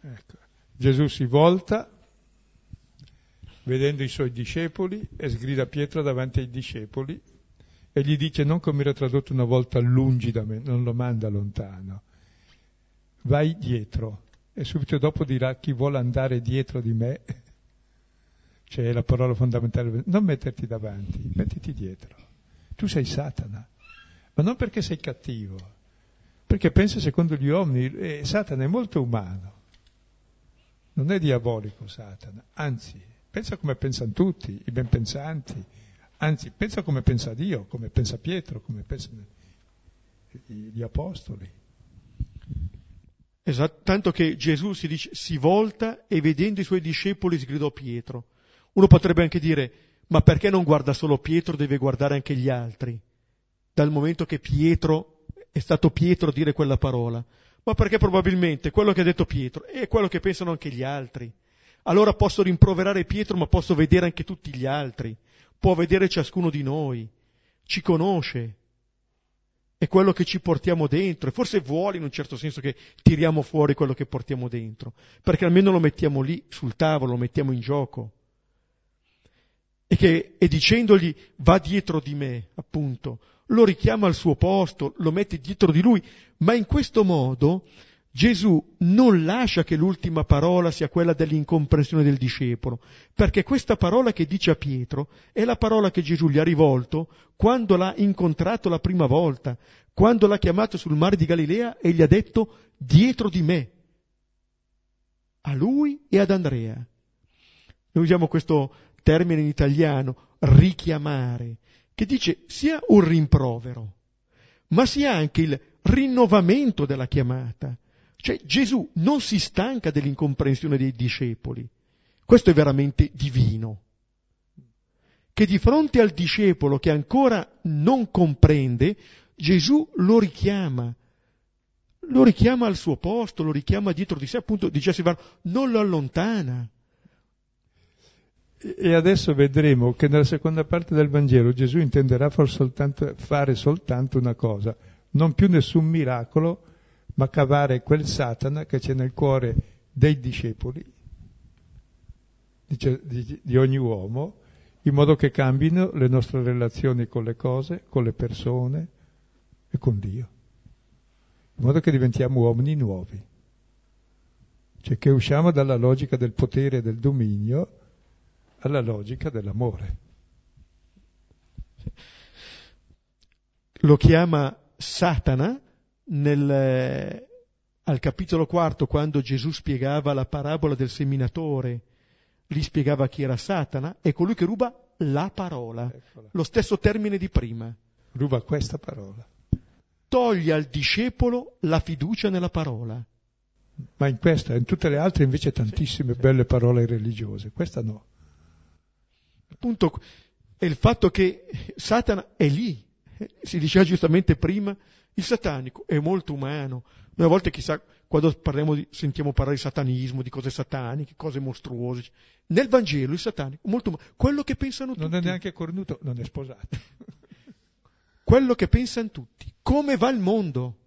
Speaker 2: Ecco. Gesù si volta, vedendo i suoi discepoli, e sgrida Pietro davanti ai discepoli e gli dice non come era tradotto una volta lungi da me, non lo manda lontano, vai dietro. E subito dopo dirà chi vuole andare dietro di me, cioè la parola fondamentale, non metterti davanti, mettiti dietro. Tu sei Satana, ma non perché sei cattivo, perché pensa secondo gli uomini, eh, Satana è molto umano, non è diabolico Satana, anzi, pensa come pensano tutti, i ben pensanti, Anzi, pensa come pensa Dio, come pensa Pietro, come pensano gli apostoli.
Speaker 1: Esatto, tanto che Gesù si, dice, si volta e vedendo i suoi discepoli sgridò Pietro. Uno potrebbe anche dire, ma perché non guarda solo Pietro, deve guardare anche gli altri? Dal momento che Pietro è stato Pietro a dire quella parola. Ma perché probabilmente quello che ha detto Pietro è quello che pensano anche gli altri. Allora posso rimproverare Pietro, ma posso vedere anche tutti gli altri può vedere ciascuno di noi, ci conosce, è quello che ci portiamo dentro e forse vuole in un certo senso che tiriamo fuori quello che portiamo dentro, perché almeno lo mettiamo lì sul tavolo, lo mettiamo in gioco. E, che, e dicendogli va dietro di me, appunto, lo richiama al suo posto, lo mette dietro di lui, ma in questo modo Gesù non lascia che l'ultima parola sia quella dell'incomprensione del discepolo, perché questa parola che dice a Pietro è la parola che Gesù gli ha rivolto quando l'ha incontrato la prima volta, quando l'ha chiamato sul mare di Galilea e gli ha detto dietro di me, a lui e ad Andrea. Noi usiamo questo termine in italiano, richiamare, che dice sia un rimprovero, ma sia anche il rinnovamento della chiamata cioè Gesù non si stanca dell'incomprensione dei discepoli. Questo è veramente divino. Che di fronte al discepolo che ancora non comprende, Gesù lo richiama, lo richiama al suo posto, lo richiama dietro di sé, appunto dice Silvano, non lo allontana.
Speaker 2: E adesso vedremo che nella seconda parte del Vangelo Gesù intenderà soltanto, fare soltanto una cosa, non più nessun miracolo, ma cavare quel Satana che c'è nel cuore dei discepoli, di, di, di ogni uomo, in modo che cambino le nostre relazioni con le cose, con le persone e con Dio, in modo che diventiamo uomini nuovi, cioè che usciamo dalla logica del potere e del dominio alla logica dell'amore.
Speaker 1: Lo chiama Satana nel, eh, al capitolo quarto, quando Gesù spiegava la parabola del seminatore, gli spiegava chi era Satana, è colui che ruba la parola, Eccola. lo stesso termine di prima.
Speaker 2: Ruba questa parola.
Speaker 1: Toglie al discepolo la fiducia nella parola.
Speaker 2: Ma in questa, in tutte le altre invece tantissime sì, sì. belle parole religiose, questa no.
Speaker 1: Appunto, è il fatto che Satana è lì, si diceva giustamente prima, il satanico è molto umano. Noi a volte chissà, quando parliamo di, sentiamo parlare di satanismo, di cose sataniche, cose mostruose. Nel Vangelo il satanico è molto umano. Quello che pensano tutti.
Speaker 2: Non è neanche cornuto, non è sposato.
Speaker 1: Quello che pensano tutti. Come va il mondo?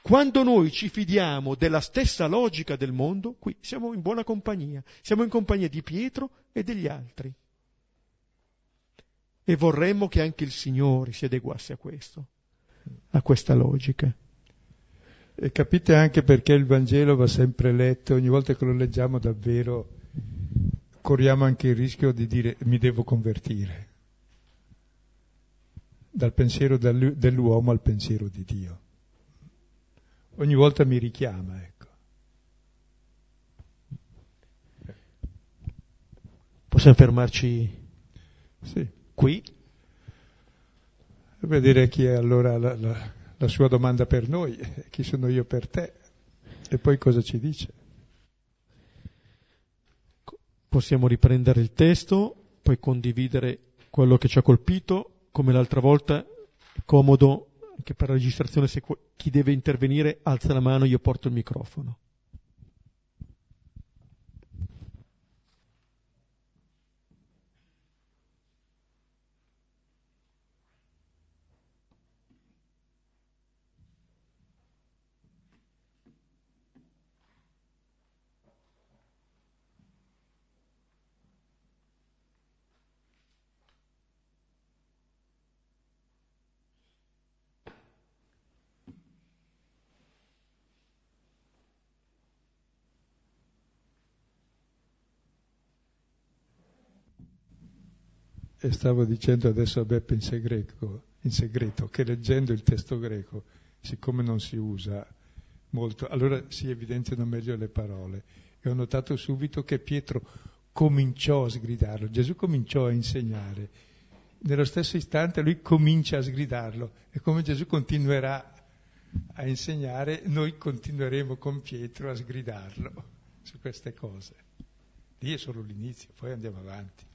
Speaker 1: Quando noi ci fidiamo della stessa logica del mondo, qui siamo in buona compagnia. Siamo in compagnia di Pietro e degli altri. E vorremmo che anche il Signore si adeguasse a questo a questa logica.
Speaker 2: E capite anche perché il Vangelo va sempre letto, ogni volta che lo leggiamo davvero corriamo anche il rischio di dire mi devo convertire, dal pensiero dell'uomo al pensiero di Dio. Ogni volta mi richiama, ecco.
Speaker 1: Possiamo fermarci
Speaker 2: sì.
Speaker 1: qui?
Speaker 2: Vedere chi è allora la, la, la sua domanda per noi, chi sono io per te, e poi cosa ci dice.
Speaker 1: Possiamo riprendere il testo, poi condividere quello che ci ha colpito come l'altra volta, è comodo anche per la registrazione se chi deve intervenire alza la mano, io porto il microfono.
Speaker 2: E stavo dicendo adesso a Beppe in segreto, in segreto, che leggendo il testo greco, siccome non si usa molto, allora si evidenziano meglio le parole. E ho notato subito che Pietro cominciò a sgridarlo, Gesù cominciò a insegnare. Nello stesso istante lui comincia a sgridarlo e come Gesù continuerà a insegnare, noi continueremo con Pietro a sgridarlo su queste cose. Lì è solo l'inizio, poi andiamo avanti.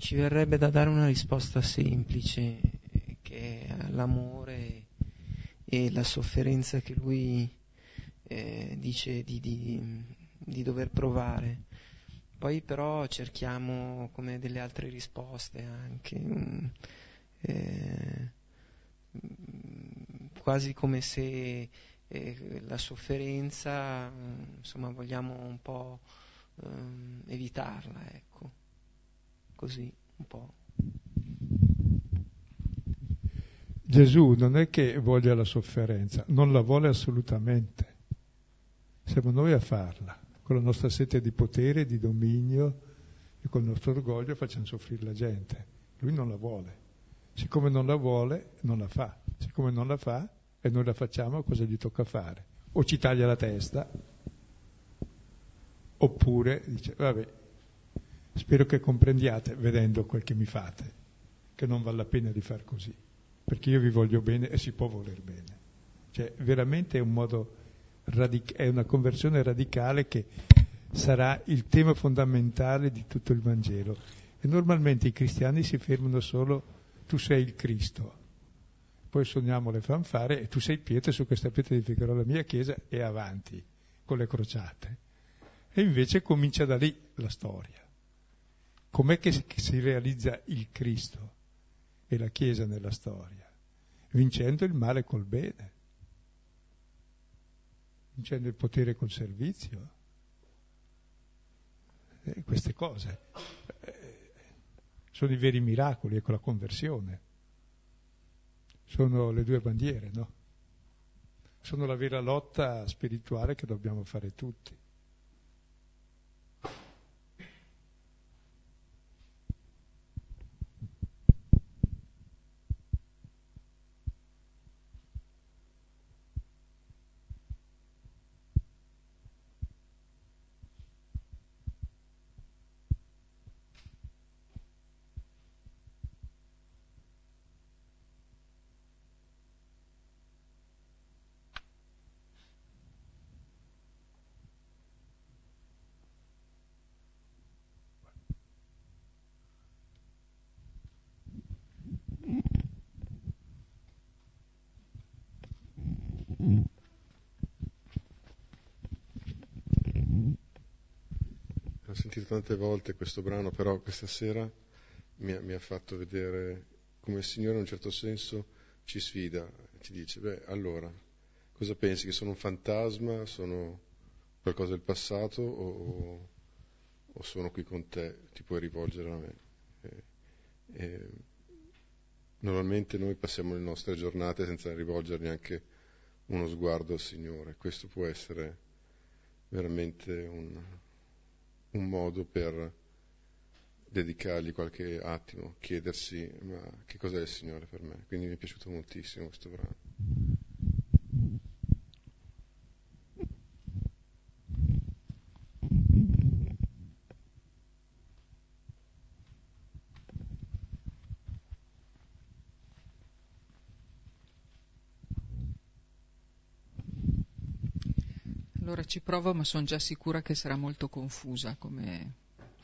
Speaker 3: Ci verrebbe da dare una risposta semplice, che è l'amore e la sofferenza che lui eh, dice di, di, di, dover provare. Poi però cerchiamo come delle altre risposte anche, um, eh, quasi come se eh, la sofferenza, insomma, vogliamo un po' ehm, evitarla, ecco così un po'.
Speaker 2: Gesù non è che voglia la sofferenza, non la vuole assolutamente. Siamo noi a farla, con la nostra sete di potere, di dominio e col nostro orgoglio facciamo soffrire la gente. Lui non la vuole. Siccome non la vuole, non la fa. Siccome non la fa e noi la facciamo, cosa gli tocca fare? O ci taglia la testa, oppure dice, vabbè, Spero che comprendiate, vedendo quel che mi fate, che non vale la pena di far così, perché io vi voglio bene e si può voler bene. Cioè, veramente è un modo, radic- è una conversione radicale che sarà il tema fondamentale di tutto il Vangelo. E normalmente i cristiani si fermano solo tu sei il Cristo. Poi suoniamo le fanfare e tu sei Pietro, su questa pietra edificherò la mia chiesa e avanti con le crociate. E invece comincia da lì la storia. Com'è che si realizza il Cristo e la Chiesa nella storia? Vincendo il male col bene, vincendo il potere col servizio. E queste cose eh, sono i veri miracoli, ecco la conversione. Sono le due bandiere, no? Sono la vera lotta spirituale che dobbiamo fare tutti.
Speaker 4: Tante volte questo brano, però questa sera mi ha, mi ha fatto vedere come il Signore in un certo senso ci sfida, ci dice, beh, allora, cosa pensi che sono un fantasma, sono qualcosa del passato o, o sono qui con te, ti puoi rivolgere a me? E, e, normalmente noi passiamo le nostre giornate senza rivolgere neanche uno sguardo al Signore, questo può essere veramente un, un modo per dedicargli qualche attimo, chiedersi ma che cos'è il Signore per me. Quindi mi è piaciuto moltissimo questo brano.
Speaker 5: Allora ci provo, ma sono già sicura che sarà molto confusa come,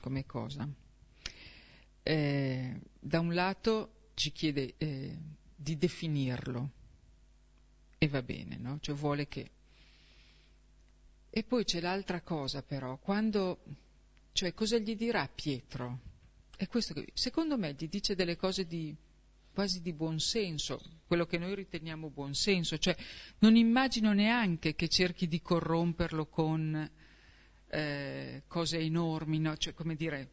Speaker 5: come cosa eh, da un lato ci chiede eh, di definirlo e va bene, no? Cioè vuole che... E poi c'è l'altra cosa però, quando... Cioè cosa gli dirà Pietro? È questo che... Secondo me gli dice delle cose di quasi di buonsenso, quello che noi riteniamo buonsenso, cioè non immagino neanche che cerchi di corromperlo con eh, cose enormi, no? cioè come dire,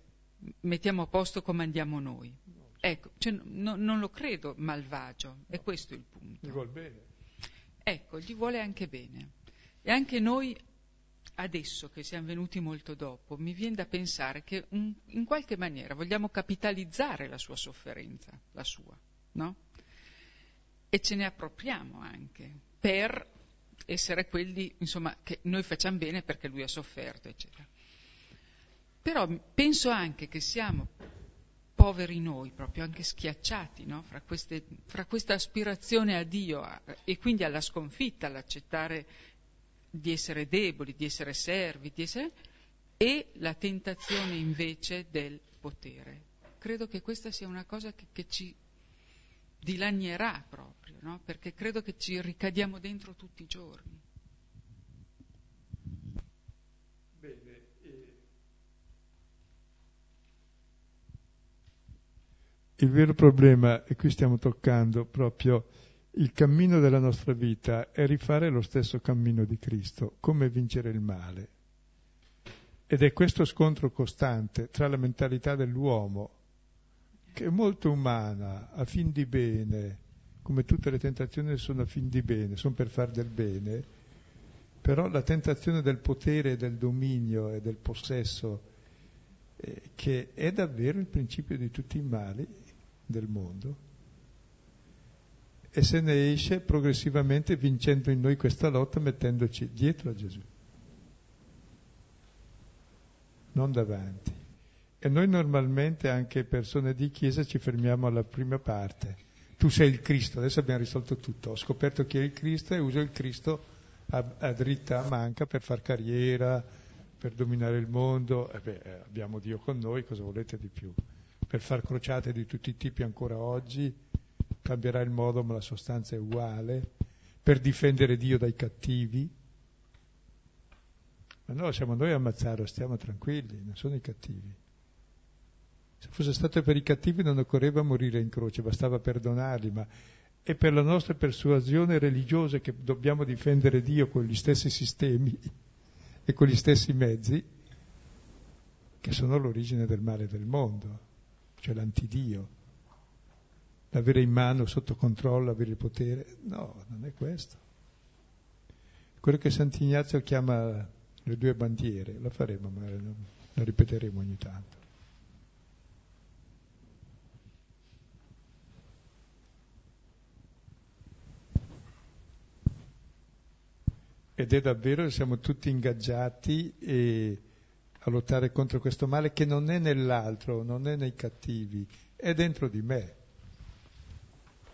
Speaker 5: mettiamo a posto come andiamo noi. Ecco, cioè, no, non lo credo malvagio, è questo il punto.
Speaker 2: Gli vuole bene.
Speaker 5: Ecco, gli vuole anche bene. E anche noi, adesso che siamo venuti molto dopo, mi viene da pensare che un, in qualche maniera vogliamo capitalizzare la sua sofferenza, la sua, no? E ce ne appropriamo anche per essere quelli, insomma, che noi facciamo bene perché lui ha sofferto, eccetera. Però penso anche che siamo poveri noi, proprio anche schiacciati no? fra, queste, fra, questa aspirazione a Dio a, e quindi alla sconfitta, all'accettare di essere deboli, di essere servi, di essere, e la tentazione invece del potere. Credo che questa sia una cosa che, che ci dilagnerà proprio, no? perché credo che ci ricadiamo dentro tutti i giorni.
Speaker 2: Il vero problema, e qui stiamo toccando proprio il cammino della nostra vita, è rifare lo stesso cammino di Cristo, come vincere il male. Ed è questo scontro costante tra la mentalità dell'uomo, che è molto umana, a fin di bene, come tutte le tentazioni sono a fin di bene, sono per far del bene, però la tentazione del potere, del dominio e del possesso, eh, che è davvero il principio di tutti i mali, del mondo e se ne esce progressivamente vincendo in noi questa lotta mettendoci dietro a Gesù, non davanti. E noi normalmente, anche persone di chiesa, ci fermiamo alla prima parte. Tu sei il Cristo, adesso abbiamo risolto tutto. Ho scoperto chi è il Cristo e uso il Cristo a, a dritta, a manca per far carriera, per dominare il mondo. E beh, abbiamo Dio con noi, cosa volete di più? per far crociate di tutti i tipi ancora oggi, cambierà il modo ma la sostanza è uguale, per difendere Dio dai cattivi. Ma no, siamo noi a ammazzarlo, stiamo tranquilli, non sono i cattivi. Se fosse stato per i cattivi non occorreva morire in croce, bastava perdonarli, ma è per la nostra persuasione religiosa che dobbiamo difendere Dio con gli stessi sistemi e con gli stessi mezzi che sono l'origine del male del mondo cioè l'antidio, l'avere in mano, sotto controllo, avere il potere. No, non è questo. Quello che Sant'Ignazio chiama le due bandiere, lo faremo, ma lo ripeteremo ogni tanto. Ed è davvero, siamo tutti ingaggiati e a lottare contro questo male che non è nell'altro, non è nei cattivi, è dentro di me,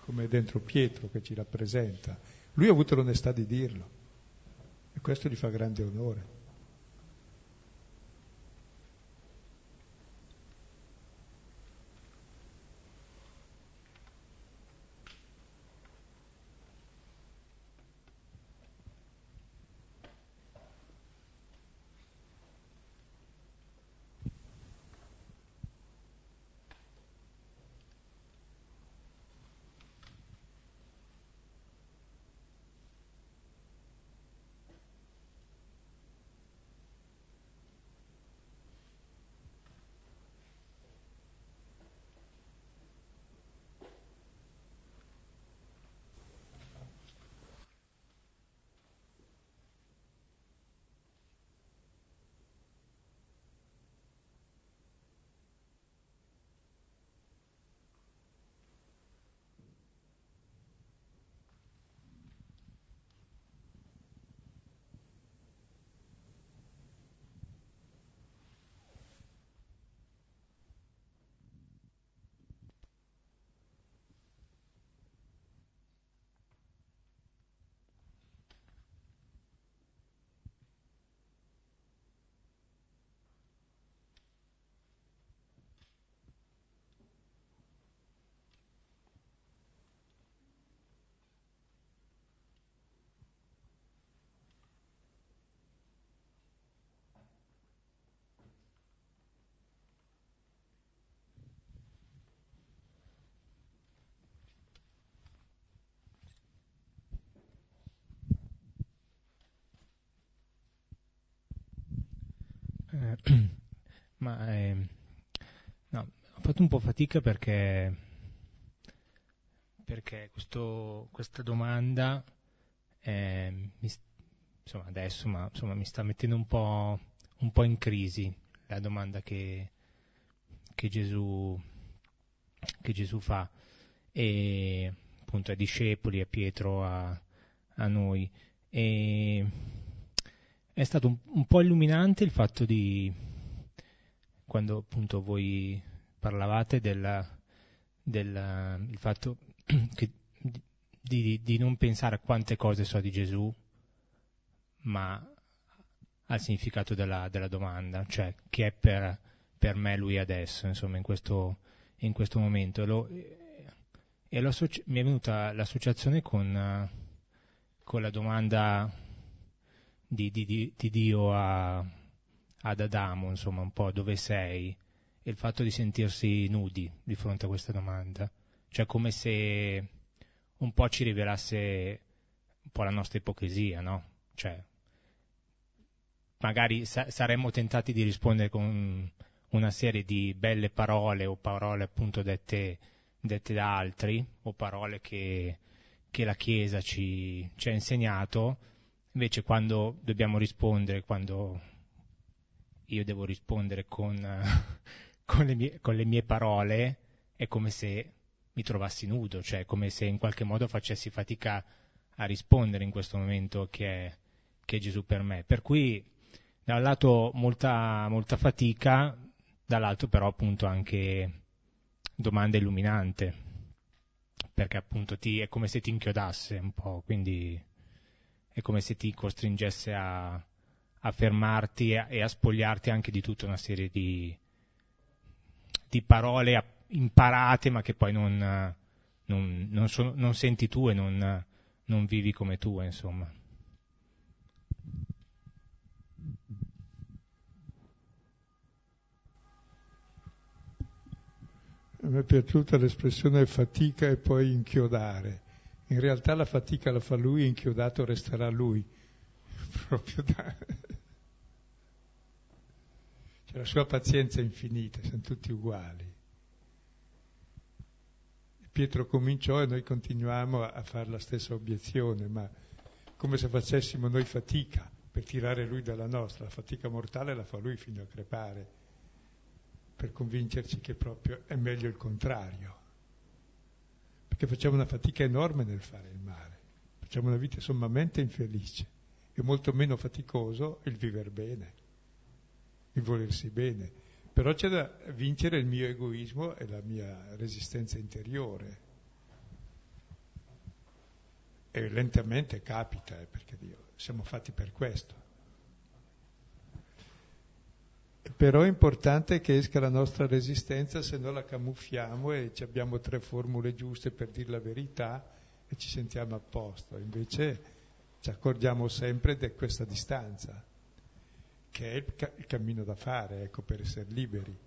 Speaker 2: come è dentro Pietro che ci rappresenta. Lui ha avuto l'onestà di dirlo e questo gli fa grande onore.
Speaker 6: Eh, ma eh, no, ho fatto un po' fatica perché, perché questo, questa domanda eh, mi, insomma, adesso ma, insomma, mi sta mettendo un po', un po', in crisi la domanda che, che, Gesù, che Gesù fa e appunto ai discepoli, a Pietro, a, a noi. E è stato un, un, po' illuminante il fatto di quando appunto voi parlavate del, fatto che, di, di, non pensare a quante cose so di Gesù, ma al significato della, della domanda, cioè che è per, per, me lui adesso, insomma, in questo, in questo momento. Lo, e mi è venuta l'associazione con, con la domanda di, di, di, di Dio a, ad Adamo, insomma, un po' dove sei, e il fatto di sentirsi nudi di fronte a questa domanda. Cioè come se un po' ci rivelasse un po' la nostra ipocrisia, no? Cioè, magari sa- saremmo tentati di rispondere con una serie di belle parole o parole appunto dette, dette da altri o parole che, che la Chiesa ci, ci, ha insegnato, invece quando dobbiamo rispondere, quando io devo rispondere con, con, le, mie, con le mie parole, è come se mi trovassi nudo, cioè come se in qualche modo facessi fatica a rispondere in questo momento che è, che è Gesù per me. Per cui da un lato molta, molta fatica, dall'altro però appunto anche domanda illuminante, perché appunto ti, è come se ti inchiodasse un po', quindi è come se ti costringesse a, a fermarti e a, e a, spogliarti anche di tutta una serie di, di parole imparate ma che poi non, non, non, so, non senti tu e non, vivi come tu, insomma.
Speaker 2: Me è piaciuta l'espressione fatica e poi inchiodare. In realtà la fatica la fa lui, inchiodato resterà lui. Proprio da... Cioè, la sua pazienza è infinita, siamo tutti uguali. Pietro cominciò e noi continuiamo a fare la stessa obiezione, ma come se facessimo noi fatica per tirare lui dalla nostra, la fatica mortale la fa lui fino a crepare per convincerci che proprio è meglio il contrario. Perché facciamo una fatica enorme nel fare il male, facciamo una vita sommamente infelice. È molto meno faticoso il vivere bene, il volersi bene. Però c'è da vincere il mio egoismo e la mia resistenza interiore. E lentamente capita, eh, perché Dio, siamo fatti per questo. Però è importante che esca la nostra resistenza, se no la camuffiamo e abbiamo tre formule giuste per dire la verità e ci sentiamo a posto. Invece ci accorgiamo sempre di questa distanza, che è il, ca- il cammino da fare, ecco, per essere liberi.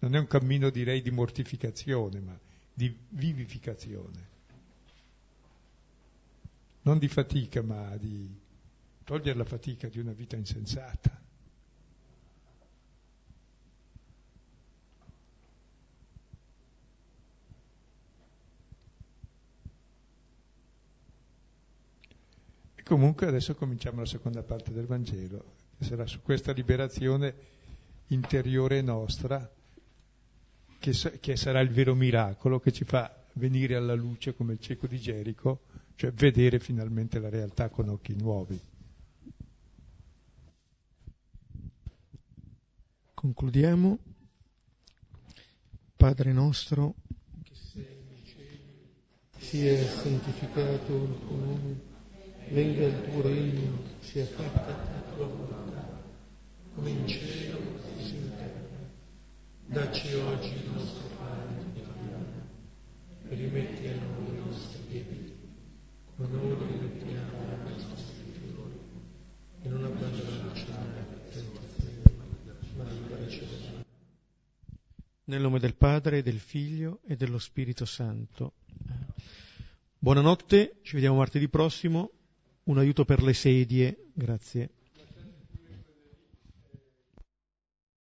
Speaker 2: Non è un cammino, direi, di mortificazione, ma di vivificazione. Non di fatica, ma di togliere la fatica di una vita insensata. Comunque adesso cominciamo la seconda parte del Vangelo, che sarà su questa liberazione interiore nostra, che, che sarà il vero miracolo che ci fa venire alla luce come il cieco di Gerico, cioè vedere finalmente la realtà con occhi nuovi.
Speaker 1: Concludiamo. Padre nostro, che sei nei cieli, sia santificato il tuo nome venga il tuo regno, sia fatta la tua volontà, come in cielo così in terra. Dacci oggi il nostro pane quotidiano e rimetti a noi i nostri debiti, come noi rimettiamo ai nostri figlioli, e non abbandonarci nella tentazione, ma liberaci dal Nel nome del Padre, del Figlio e dello Spirito Santo. Buonanotte, ci vediamo martedì prossimo un aiuto per le sedie, grazie.